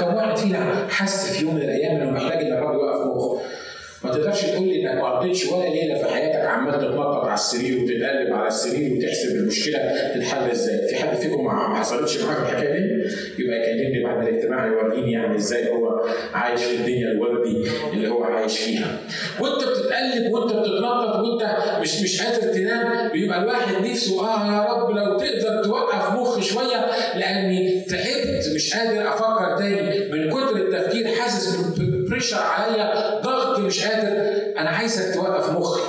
كم واحد فينا حس في يوم من الأيام إنه محتاج إن الرب يوقف مخه ما تقدرش تقول لي إنك ما قضيتش ولا ليلة في حياتك عمال تتنطط على السرير وتتقلب على السرير وتحسب المشكلة تتحل إزاي؟ في حد فيكم ما حصلتش معاك الحكاية دي؟ يبقى يكلمني بعد الاجتماع يوريني يعني إزاي هو عايش في الدنيا الوردي اللي هو عايش فيها. وأنت بتتقلب وأنت بتتنطط وأنت مش مش قادر تنام بيبقى الواحد نفسه آه يا رب لو تقدر توقف مخي شوية لأني تعبت مش قادر أفكر تاني. من كتر التفكير حاسس بريشر عليا ضغط مش قادر. أنا عايزك توقف مخي.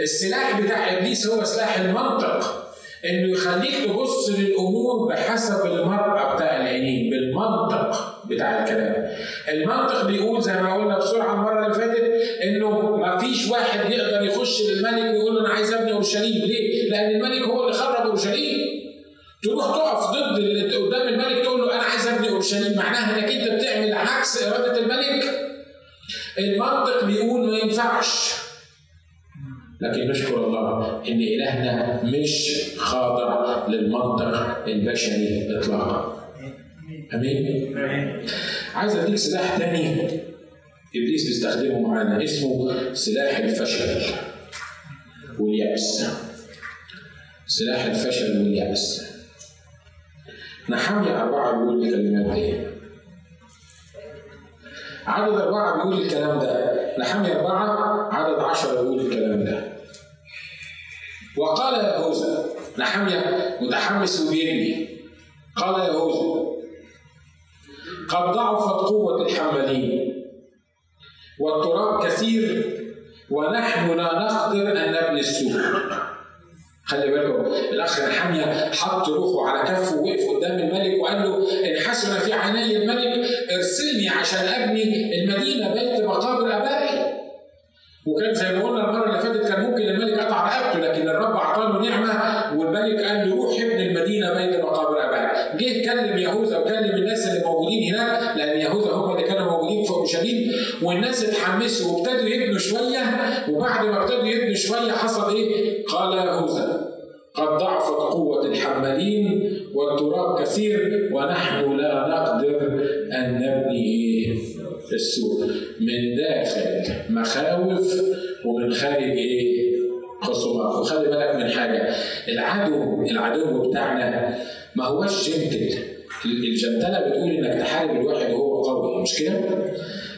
السلاح بتاع إبليس هو سلاح المنطق إنه يخليك تبص للأمور بحسب المرأة بتاع العينين بالمنطق بتاع الكلام. المنطق بيقول زي ما قلنا بسرعة المرة اللي فاتت إنه ما فيش واحد يقدر يخش للملك ويقول له أنا عايز أبني أورشليم. ليه؟ لأن الملك هو اللي خرب أورشليم. تروح تقف ضد قدام الملك تقول له أنا عايز أبني أورشليم معناها إنك أنت بتعمل عكس إرادة الملك. المنطق بيقول ما ينفعش. لكن نشكر الله إن إلهنا مش خاضع للمنطق البشري اطلاقا. آمين؟ عايز أديك سلاح تاني. إبليس بيستخدمه معانا اسمه سلاح الفشل واليأس. سلاح الفشل واليأس. نحمية أربعة بيقول الكلمات دي. عدد أربعة بيقول الكلام ده نحمية أربعة عدد عشرة بيقول الكلام ده. وقال يهوذا نحمية متحمس وبيبني قال يهوذا قد ضعفت قوة الحمالين والتراب كثير ونحن لا نقدر أن نبني السور خلي بالكم الأخ نحمية حط روحه على كفه ووقف قدام الملك وقال له إن حسن في عيني الملك ارسلني عشان أبني المدينة بيت مقابر آبائي. وكان زي ما قلنا المرة اللي فاتت كان ممكن الملك قطع رقبته لكن الرب أعطاه نعمة والملك قال له روح ابن المدينة بيت مقابر ابائك جه كلم يهوذا وكلم الناس اللي موجودين هناك لأن يهوذا هم اللي كانوا موجودين في اورشليم والناس اتحمسوا وابتدوا يبنوا شوية وبعد ما ابتدوا يبنوا شوية حصل إيه؟ قال يهوذا قد ضعفت قوة الحمالين والتراب كثير ونحن لا نقدر أن نبني السور من داخل مخاوف ومن خارج إيه؟ خصومات وخلي بالك من حاجة العدو العدو بتاعنا ما هوش جنتل الجنتلة بتقول إنك تحارب الواحد وهو قوي. مش كده؟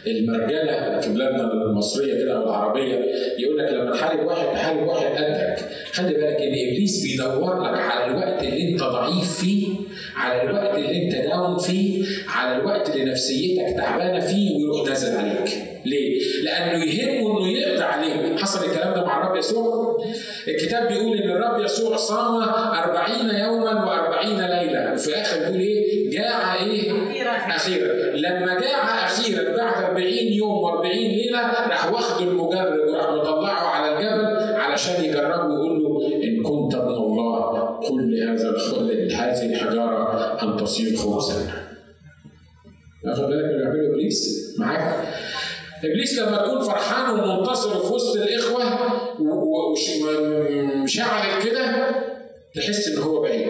المرجلة في بلادنا المصرية كده أو العربية يقول لك لما تحارب واحد تحارب واحد قدك. خلي بالك إن إبليس بيدور لك على الوقت اللي أنت ضعيف فيه على الوقت اللي أنت داون فيه على الوقت اللي نفسيتك تعبانة فيه ويروح نازل عليك. ليه؟ لأنه يهمه إنه يقضي عليك حصل الكلام ده مع الرب يسوع الكتاب بيقول إن الرب يسوع صام أربعين يوما وأربعين ليله وفي الآخر بيقول إيه؟ جاع إيه؟ أخيرا لما جاع أخيرا بعد 40 يوم و40 ليلة راح واخده المجرب وراح مطلعه على الجبل علشان يجربه ويقول له إن كنت من الله قل لهذا هذه الحجارة أن تصير خبزا. واخد بالك من اللي بيعمله إبليس معاك؟ إبليس لما تكون فرحان ومنتصر في وسط الإخوة ومشعل كده تحس إن هو بعيد.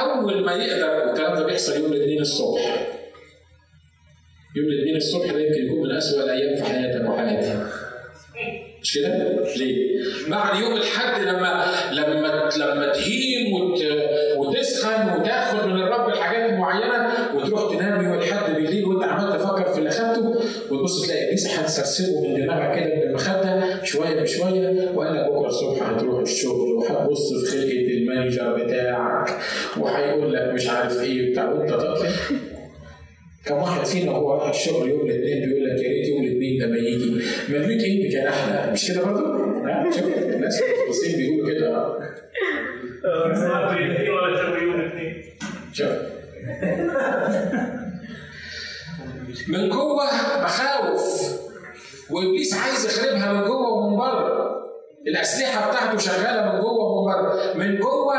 أول ما يقدر والكلام ده بيحصل يوم الاثنين الصبح. يوم الاثنين الصبح ده يمكن يكون من اسوء الأيام في حياتك وحياتي. مش كده؟ ليه؟ بعد يوم الحد لما لما لما تهيم وت... وتسخن وتاخد من الرب الحاجات المعينه وتروح تنام يوم الحد بالليل وانت عمال تفكر في اللي خدته وتبص تلاقي هتسرسبه من دماغك كده من المخدة شوية بشوية وقال لك بكرة الصبح هتروح الشغل وهتبص في خلقة المانجر بتاعك وهيقول لك مش عارف إيه بتاع وأنت كم واحد فينا هو رايح الشغل يوم الاثنين بيقول لك يا ريت يوم الاثنين لما يجي. ملوك إيه كان أحلى. مش كده برضه؟ شوف الناس المخلصين بيقولوا كده. شوف. من جوه مخاوف. وإبليس عايز يخربها من جوه ومن بره. الأسلحة بتاعته شغالة من جوه ومن بره. من جوه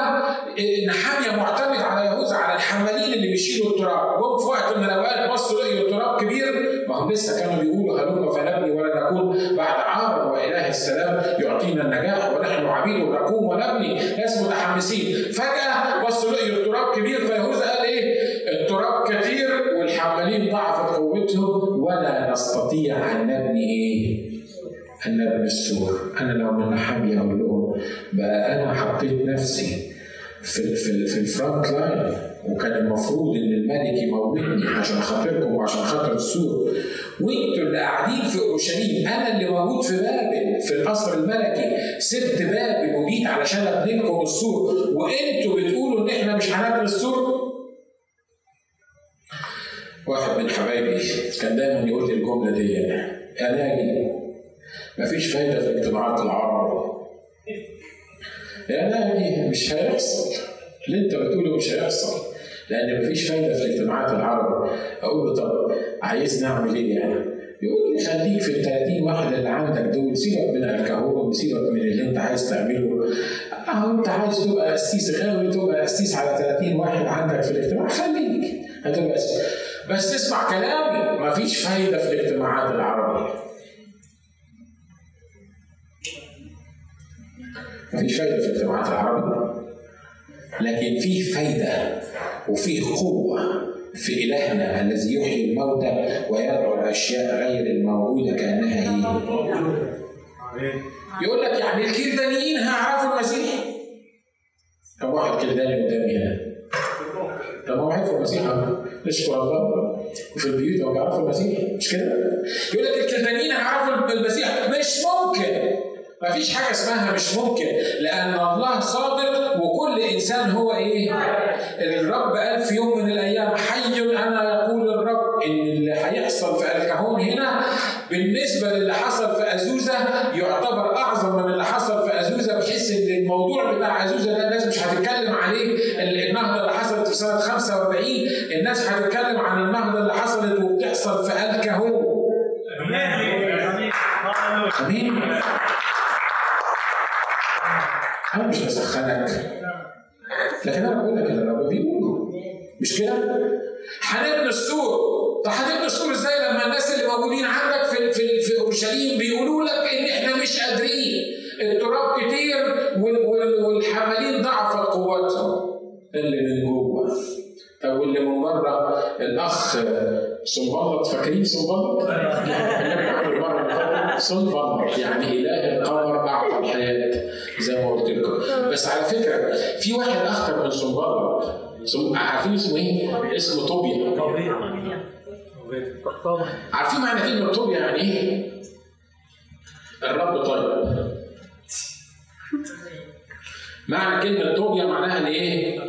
نحاميه معتمد على يهوذا على الحمالين اللي بيشيلوا التراب. جم في وقت من الأوقات بصوا لقيوا التراب كبير. ما هم لسه كانوا بيقولوا هلم فنبني ولا نكون. بعد عار وإله السلام يعطينا النجاح ونحن عبيد نقوم ونبني ناس متحمسين. فجأة بصوا لقيوا التراب كبير فيهوذا قال ولا نستطيع أن نبني إيه أن نبني السور. أنا لو نحميا أقول لهم بقى أنا حطيت نفسي في في في ال front line وكان المفروض إن الملك يموتني عشان خاطركم وعشان خاطر السور. وإنتوا اللي قاعدين في أورشليم أنا اللي موجود في بابل في القصر الملكي. سبت بابل وجيت علشان ابني لكم السور. وإنتوا بتقولوا إن إحنا مش هنبني السور؟ واحد من حبايبي كان دايما يقول لي الجملة دي يا ناجي مفيش فايدة في اجتماعات العرب. يا ناجي مش هيحصل. اللي انت بتقوله مش هيحصل لأن مفيش فايدة في اجتماعات العرب. أقول له طب عايز نعمل إيه يعني؟ يقول لي خليك في ال 30 واحد اللي عندك دول سيبك من الكهون وسيبك من اللي انت عايز تعمله. أهو انت عايز تبقى قسيس غاوي تبقى قسيس على 30 واحد عندك في الاجتماع خليك. هتبقى قسيس بس اسمع كلامي مفيش فايدة في الاجتماعات العربية مفيش فايدة في الاجتماعات العربية لكن فيه فايدة وفيه قوة في إلهنا الذي يحيي الموتى ويدعو الأشياء غير الموجودة كأنها هي. يقول لك يعني الكلدانيين هيعرفوا المسيح؟ كم واحد كلداني قدامي هنا؟ طب هو عارف المسيح نشكر الله وفي البيوت هم بيعرفوا المسيح. مش كده؟ يقول لك الكلدانيين هيعرفوا المسيح. مش ممكن. ما فيش حاجة اسمها مش ممكن. لأن الله صادق وكل إنسان هو إيه؟ الرب قال في يوم من الأيام حي أنا يقول الرب. إن اللي هيحصل في الكهون هنا بالنسبة للي حصل في أزوزة يعتبر أعظم من اللي حصل في أزوزة بحيث إن الموضوع بتاع أزوزة ده الناس مش هتتكلم عليه النهضة اللي في سنة 45 الناس هتتكلم عن النهضة اللي حصلت وبتحصل في الكهون آمين. أنا مش بسخنك. لكن أنا بقول لك اللي الرب بيقوله مش كده؟ هنبني السور. طب هتبني السور إزاي لما الناس اللي موجودين عندك في في في أورشليم بيقولوا لك إن إحنا مش قادرين؟ التراب كتير والحمالين ضعفت قوتهم اللي من جوه طب واللي من بره الاخ صنبلط فاكرين صنبلط؟ صنبلط يعني إله القمر اعطى الحياة زي ما قلت لكم بس على فكرة في واحد أخطر من صنبلط عارفين اسمه إيه؟ اسمه طوبيا عارفين معنى كلمة طوبيا يعني إيه؟ الرب طيب معنى كلمة طوبيا معناها إيه؟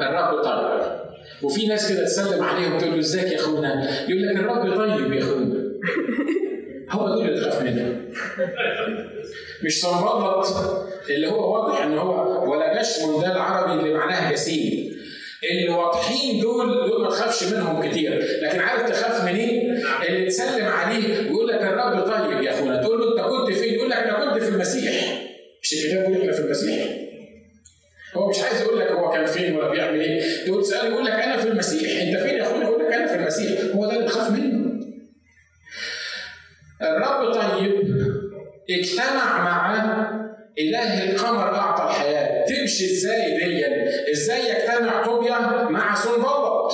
الرب طيب وفي ناس كده تسلم عليهم تقول له إزيك يا أخونا؟ يقول لك الرب طيب يا أخونا. هو دول اللي تخاف منهم مش صنبلط اللي هو واضح إن هو ولا جشم ده العربي اللي معناها جسيم اللي واضحين دول دول ما تخافش منهم كتير. لكن عارف تخاف منين؟ اللي تسلم عليه ويقول لك الرب طيب يا أخونا. تقول له أنت كنت فين؟ يقول لك أنا كنت في المسيح. مش الكتاب بيقول إحنا في المسيح. هو مش عايز يقول لك هو كان فين ولا بيعمل إيه. تقول تساله يقول لك أنا في المسيح. أنت فين يا اخونا يقول لك أنا في المسيح. هو ده اللي تخاف منه. الرب طيب اجتمع مع إله القمر اعطى الحياة. تمشي إزاي دي إزاي يجتمع طوبيا مع سنبلط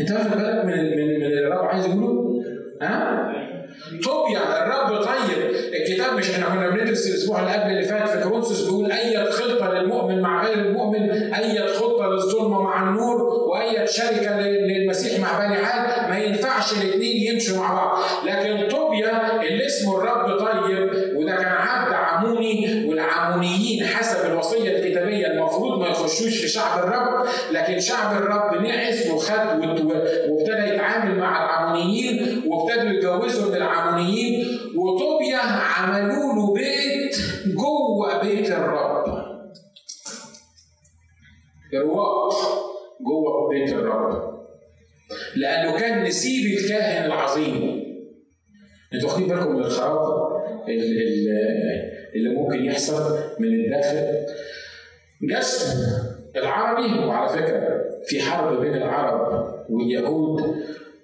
أنت واخد بالك من من من الرب عايز يقوله؟ ها؟ طوبيا الرب طيب الكتاب مش إحنا كنا بندرس الأسبوع اللي قبل اللي فات في كورنثوس بيقول اي خطه للمؤمن مع غير المؤمن اي خطه للظلمه مع النور واي شركة للمسيح مع بني عاد ينفعش الاثنين يمشوا مع بعض. لكن طوبيا اللي اسمه الرب طيب وده كان عبد عموني والعمونيين حسب الوصية الكتابية المفروض ما يخشوش في شعب الرب لكن شعب الرب نعس وخد وابتدى يتعامل مع العمونيين وابتدوا يتجوزوا من العمونيين وطوبيا عملوا له بيت جوه بيت الرب. رواق جوه بيت الرب. لأنه كان نسيب الكاهن العظيم. أنتوا واخدين بالكم من الخراب اللي ممكن يحصل من الداخل؟ جسم العربي وعلى فكرة في حرب بين العرب واليهود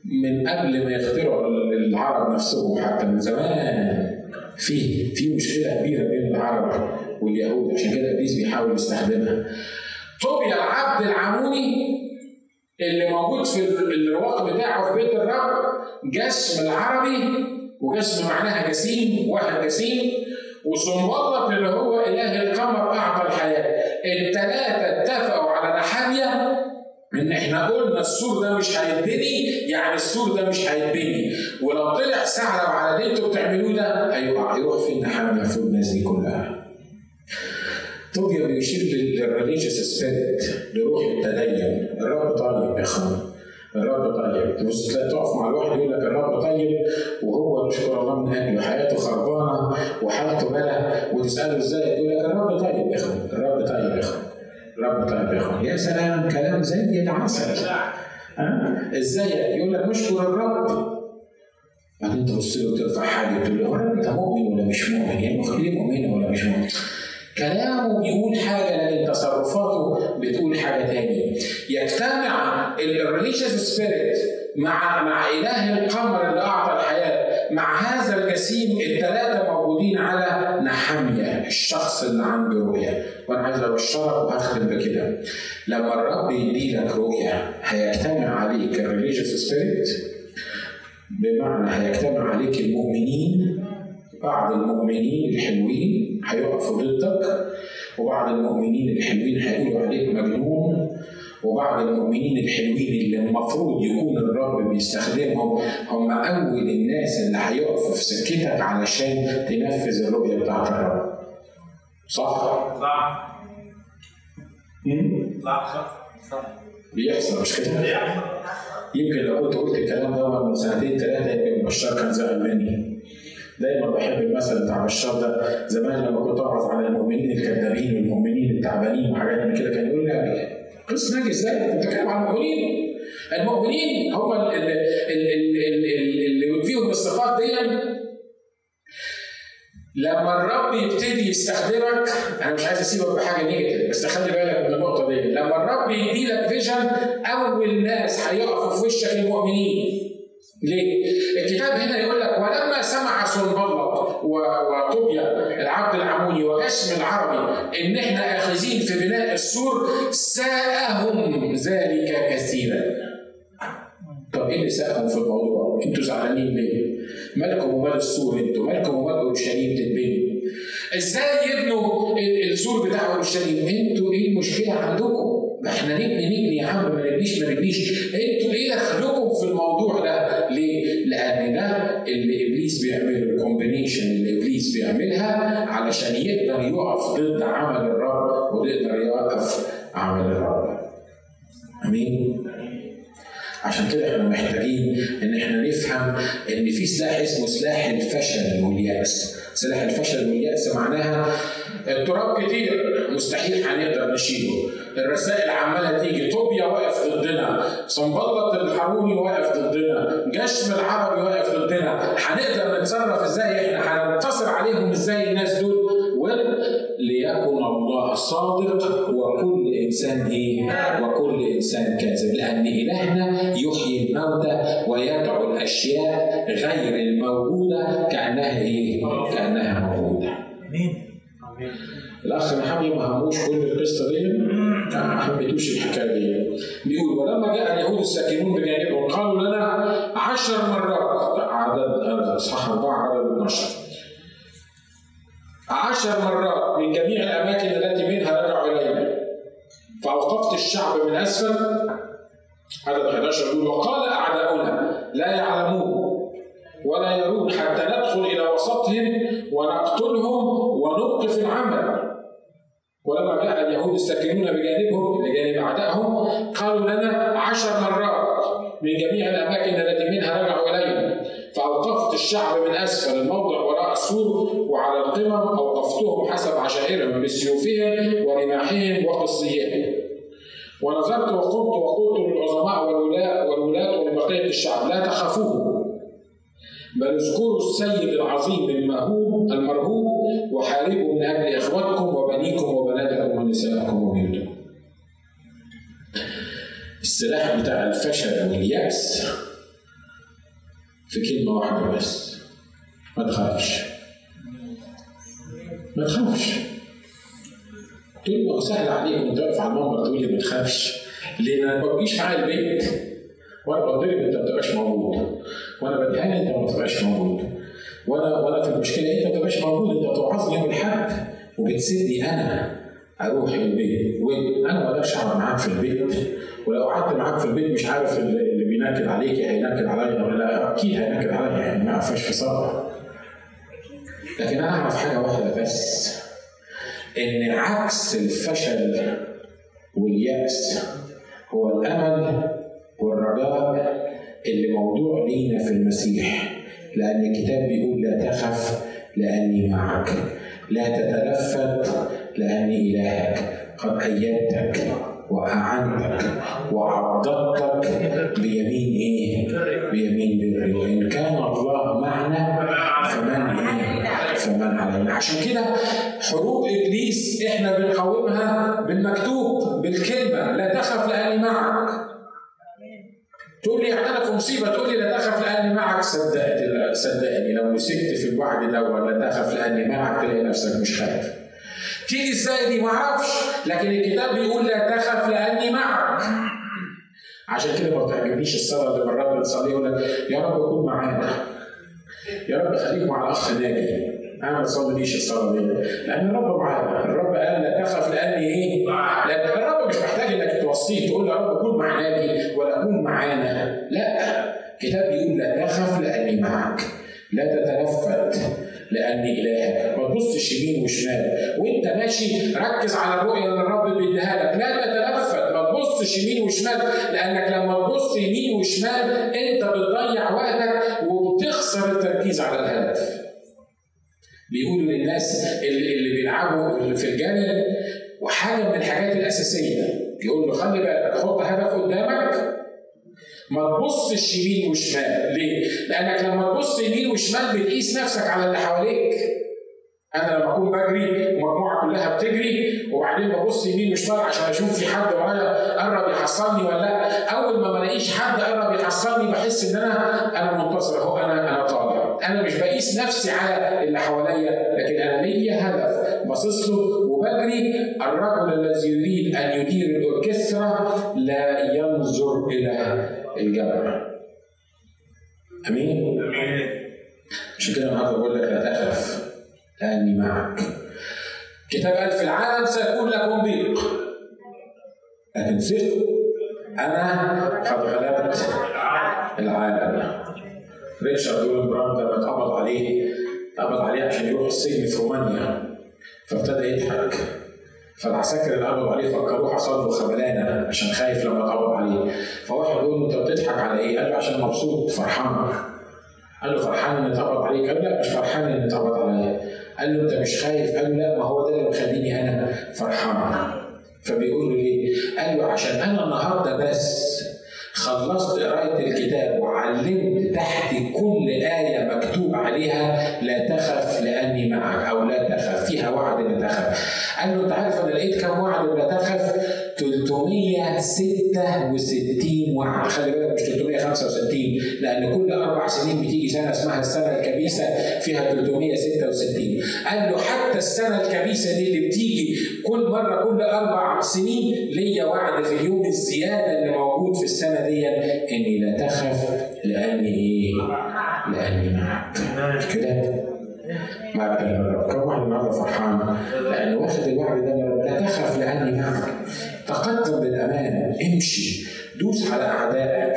من قبل ما يخترعوا العرب نفسهم حتى من زمان. في في مشكلة كبيرة بين العرب واليهود عشان كده إبليس بيحاول يستخدمها. طوبيا العبد العموني اللي موجود في الرواق بتاعه في بيت الرب جسم العربي وجسم معناها جسيم واحد جسيم وصنبلط اللي هو إله القمر اعطى الحياة. الثلاثه اتفقوا على نحاميه إن إحنا قلنا السور ده مش هيتبني يعني السور ده مش هيتبني. ولو طلع ثعلب على اللي أنتوا بتعملوه ده هيقع هيروح فين فوق الناس دي كلها؟ طوبيا بيشير لل religious spirit لروح التدين الرب طيب يا اخوان الرب طيب. تلاقي تقف مع الواحد يقول لك الرب طيب وهو نشكر الله من اجله حياته خربانة وحالته بلاء وتسأله إزاي؟ يقول لك الرب طيب يا اخوان الرب طيب يا اخوان الرب طيب يا اخوان يا سلام كلام زي العسل ها؟ إزاي؟ يقول لك نشكر الرب. بعدين تبص له وترفع حاجة تقول له أنت مؤمن ولا مش مؤمن؟ يعني مخليه مؤمن ولا مش مؤمن؟ كلامه بيقول حاجة لكن تصرفاته بتقول حاجة تانية. يجتمع ال religious spirit مع مع إله القمر اللي أعطى الحياة مع هذا الجسيم الثلاثة موجودين على نحميا الشخص اللي عنده رؤية. وأنا عايز أبشرك وهختم بكده. لما الرب يديلك رؤية هيجتمع عليك ال religious spirit بمعنى هيجتمع عليك المؤمنين بعض المؤمنين الحلوين هيقفوا ضدك وبعض المؤمنين الحلوين هيقولوا عليك مجنون وبعض المؤمنين الحلوين اللي المفروض يكون الرب بيستخدمهم هم أول الناس اللي هيقفوا في سكتك علشان تنفذ الرؤية بتاعت الرب. صح؟ صح. صح صح صح بيحصل مش كده؟ يمكن لو كنت قلت الكلام ده من سنتين ثلاثة يمكن بشار كان زعل مني. دايما بحب المثل بتاع بشار ده. زمان لما كنت اعرض على المؤمنين الكذابين والمؤمنين التعبانين وحاجات من كده كان يقول لي قص ناجي إزاي؟ أنت بتتكلم عن المؤمنين؟ المؤمنين هم اللي, فيهم الصفات دي. لما الرب يبتدي يستخدمك أنا مش عايز أسيبك بحاجة negative بس خلي بالك من النقطة دي. لما الرب يدي لك vision أول ناس هيقفوا في وشك المؤمنين. ليه؟ الكتاب هنا يقول لك ولما سمع سنبلط وطوبيا العبد العموني وجشم العربي إن إحنا آخذين في بناء السور ساءهم ذلك كثيرا. طب إيه اللي ساءهم في الموضوع؟ أنتوا زعلانين ليه؟ مالكم ومال السور أنتوا؟ مالكم ومال اورشليم تتبني؟ إزاي يبنوا السور بتاع اورشليم؟ أنتوا إيه المشكلة عندكم؟ ما إحنا نبني نبني يا عم ما نبنيش ما نبنيش أنتوا إيه دخلكم في الموضوع ده؟ ليه؟ لأن ده اللي إبليس بيعمله الكومبينيشن اللي إبليس بيعملها علشان يقدر يقف ضد عمل الرب ويقدر يوقف عمل الرب. آمين؟ عشان كده إحنا محتاجين إن إحنا نفهم إن في سلاح اسمه سلاح الفشل واليأس. سلاح الفشل واليأس معناها التراب كتير مستحيل هنقدر نشيله. الرسائل عمالة تيجي طوبيا واقف ضدنا صنبلط الحروني واقف ضدنا جشم العربي واقف ضدنا هنقدر نتصرف إزاي إحنا هننتصر عليهم إزاي الناس دول ليكن الله صادق وكل إنسان إيه؟ وكل إنسان كاذب لأن إلهنا يحيي الموتى ويدعو الأشياء غير الموجودة كأنها إيه؟ كأنها موجودة. مين؟ الأخ محمد ما هموش كل القصة دي ما حبيتوش الحكاية دي. بيقول ولما جاء اليهود الساكنون بجانبهم قالوا لنا عشر مرات عدد اصحاح أربعة عدد 12 عشر. مرات من جميع الأماكن التي منها رجعوا إلينا. فأوقفت الشعب من أسفل عدد 11 يقول وقال أعداؤنا لا يعلمون ولا يرون حتى ندخل إلى وسطهم ونقتلهم ونوقف العمل. ولما جاء اليهود الساكنون بجانبهم لجانب أعدائهم قالوا لنا عشر مرات من جميع الأماكن التي منها رجعوا إلينا. فأوقفت الشعب من أسفل الموضع وراء السور وعلى القمم أوقفتهم حسب عشائرهم بسيوفهم ورماحهم وقصيهم. ونظرت وقمت وقلت للعظماء والولاة والولاة ولبقية الشعب لا تخافوه. بل اذكروا السيد العظيم المهوب المرهوب وحاربوا من أجل اخواتكم وبنيكم وبناتكم ونسائكم وبيوتكم. السلاح بتاع الفشل واليأس في كلمة واحدة بس. ما تخافش. ما تخافش. تقول هو سهل عليك وانت واقف على المنبر تقول لي ما تخافش. لأن أنا ما بجيش معايا البيت وأنا بضرب أنت ما بتبقاش موجود. وأنا بتهان أنت ما بتبقاش موجود. وأنا وأنا في المشكلة أنت ما بتبقاش موجود أنت بتوعظني يوم الاحد وبتسيبني أنا أروح البيت. وأنا ما أقدرش أقعد معاك في البيت. ولو قعدت معاك في البيت مش عارف اللي بينكد عليك هينكد عليا ولا لا. أكيد هينكد عليا يعني ما فيهاش فصال لكن أنا أعرف حاجة واحدة بس إن عكس الفشل واليأس هو الأمل والرجاء اللي موضوع لينا في المسيح. لأن الكتاب بيقول لا تخف لأني معك لا تتلفت لأني إلهك. قد أيدتك وأعنتك وعضدتك بيمين إيه؟ بيمين بري وان كان الله معنا فمن إيه؟ فمن علينا. عشان كده حروب إبليس إحنا بنقاومها بالمكتوب بالكلمة لا تخف لأني معك. تقول لي يعني أنا في مصيبة تقول لي لا تخف لأني معك صدقت صدقني. لو مسكت في الوعد ده ولا تخف لأني معك تلاقي نفسك مش خايف. تيجي إزاي دي؟ ما أعرفش. لكن الكتاب بيقول لا تخف لأني معك عشان كده ما بتعجبنيش الصلاة اللي مرات بنصليها يقول لك يا رب كن معانا. يا رب خليك مع الأخ ناجي. أنا ما بصليش الصلاة دي. لأن الرب معانا. الرب قال لا تخف لأني إيه؟ لأن الرب مش محتاج إنك توصيه تقول يا رب كن مع ناجي ولا كن معانا. لا. الكتاب بيقول لا تخف لأني معك. لا تتلفت لأني إلهك. ما تبصش يمين وشمال. وأنت ماشي ركز على الرؤية اللي الرب بيديها لك. لا تتلفت ما تبصش يمين وشمال. لأنك لما تبص يمين وشمال أنت بتضيع وقتك وبتخسر التركيز على الهدف. بيقولوا للناس اللي, اللي بيلعبوا اللي في الجري وحاجة من الحاجات الأساسية يقول له خلي بالك حط هدف قدامك ما تبصش يمين وشمال ليه؟ لأنك لما تبص يمين وشمال بتقيس نفسك على اللي حواليك. أنا لما أكون بجري والمجموعه كلها بتجري وبعدين ببص يمين وشمال عشان أشوف في حد ورايا قرب يحصلني ولا لأ. أول ما بلاقيش حد قرب يحصلني بحس إن أنا أنا منتصر أهو أنا أنا طالع. أنا مش بقيس نفسي على اللي حواليا لكن أنا ليا هدف. باصص له وبجري. الرجل الذي يريد أن يدير الأوركسترا لا ينظر إلى الجبل. أمين؟ عشان كده النهارده بقول لك لا تخف لاني معك. كتاب قال في العالم سيكون لكم ضيق لكن ثقوا أنا قد غلبت العالم. ريتشارد دول براون لما اتقبض عليه اتقبض عليه عشان يروح السجن في رومانيا فابتدى يضحك فالعساكر اللي قبضوا عليه فكروه حصل له خبلانة عشان خايف لما اتقبض عليه فواحد يقول له انت بتضحك على إيه؟ قال له عشان مبسوط فرحان قال له فرحان إن اتقبض عليك؟ قال له لا مش فرحان إن اتقبض عليا قال له انت مش خايف؟ قال له لا ما هو ده اللي مخليني أنا فرحان فبيقول له ليه؟ قال له عشان أنا النهارده بس خلصت قرايه الكتاب وعلمت تحت كل آية مكتوب عليها لا تخف لأني معك أو لا تخف فيها وعد لا تخف. قال له انت عارف أنا لقيت كم وعد لا تخف؟ 366 وعد خلي بالك مش 365 لأن كل أربع سنين بتيجي سنة اسمها السنة الكبيسة فيها 366 قال له حتى السنة الكبيسة دي اللي بتيجي كل مرة كل أربع سنين ليا وعد في اليوم الزيادة اللي موجود في السنة دي إني لا تخف لاني إيه؟ لأني معك. كده؟ مجدا للرب كم واحد النهارده فرحان. لأنه واخد الوعد ده لا تخف لأني معك. تقدم بالأمان. امشي. دوس على أعدائك.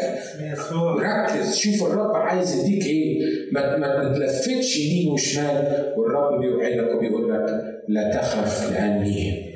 ركز. شوف الرب عايز يديك إيه. ما تلفتش يمين وشمال. والرب بيوعدك وبيقول لك لا تخف لأني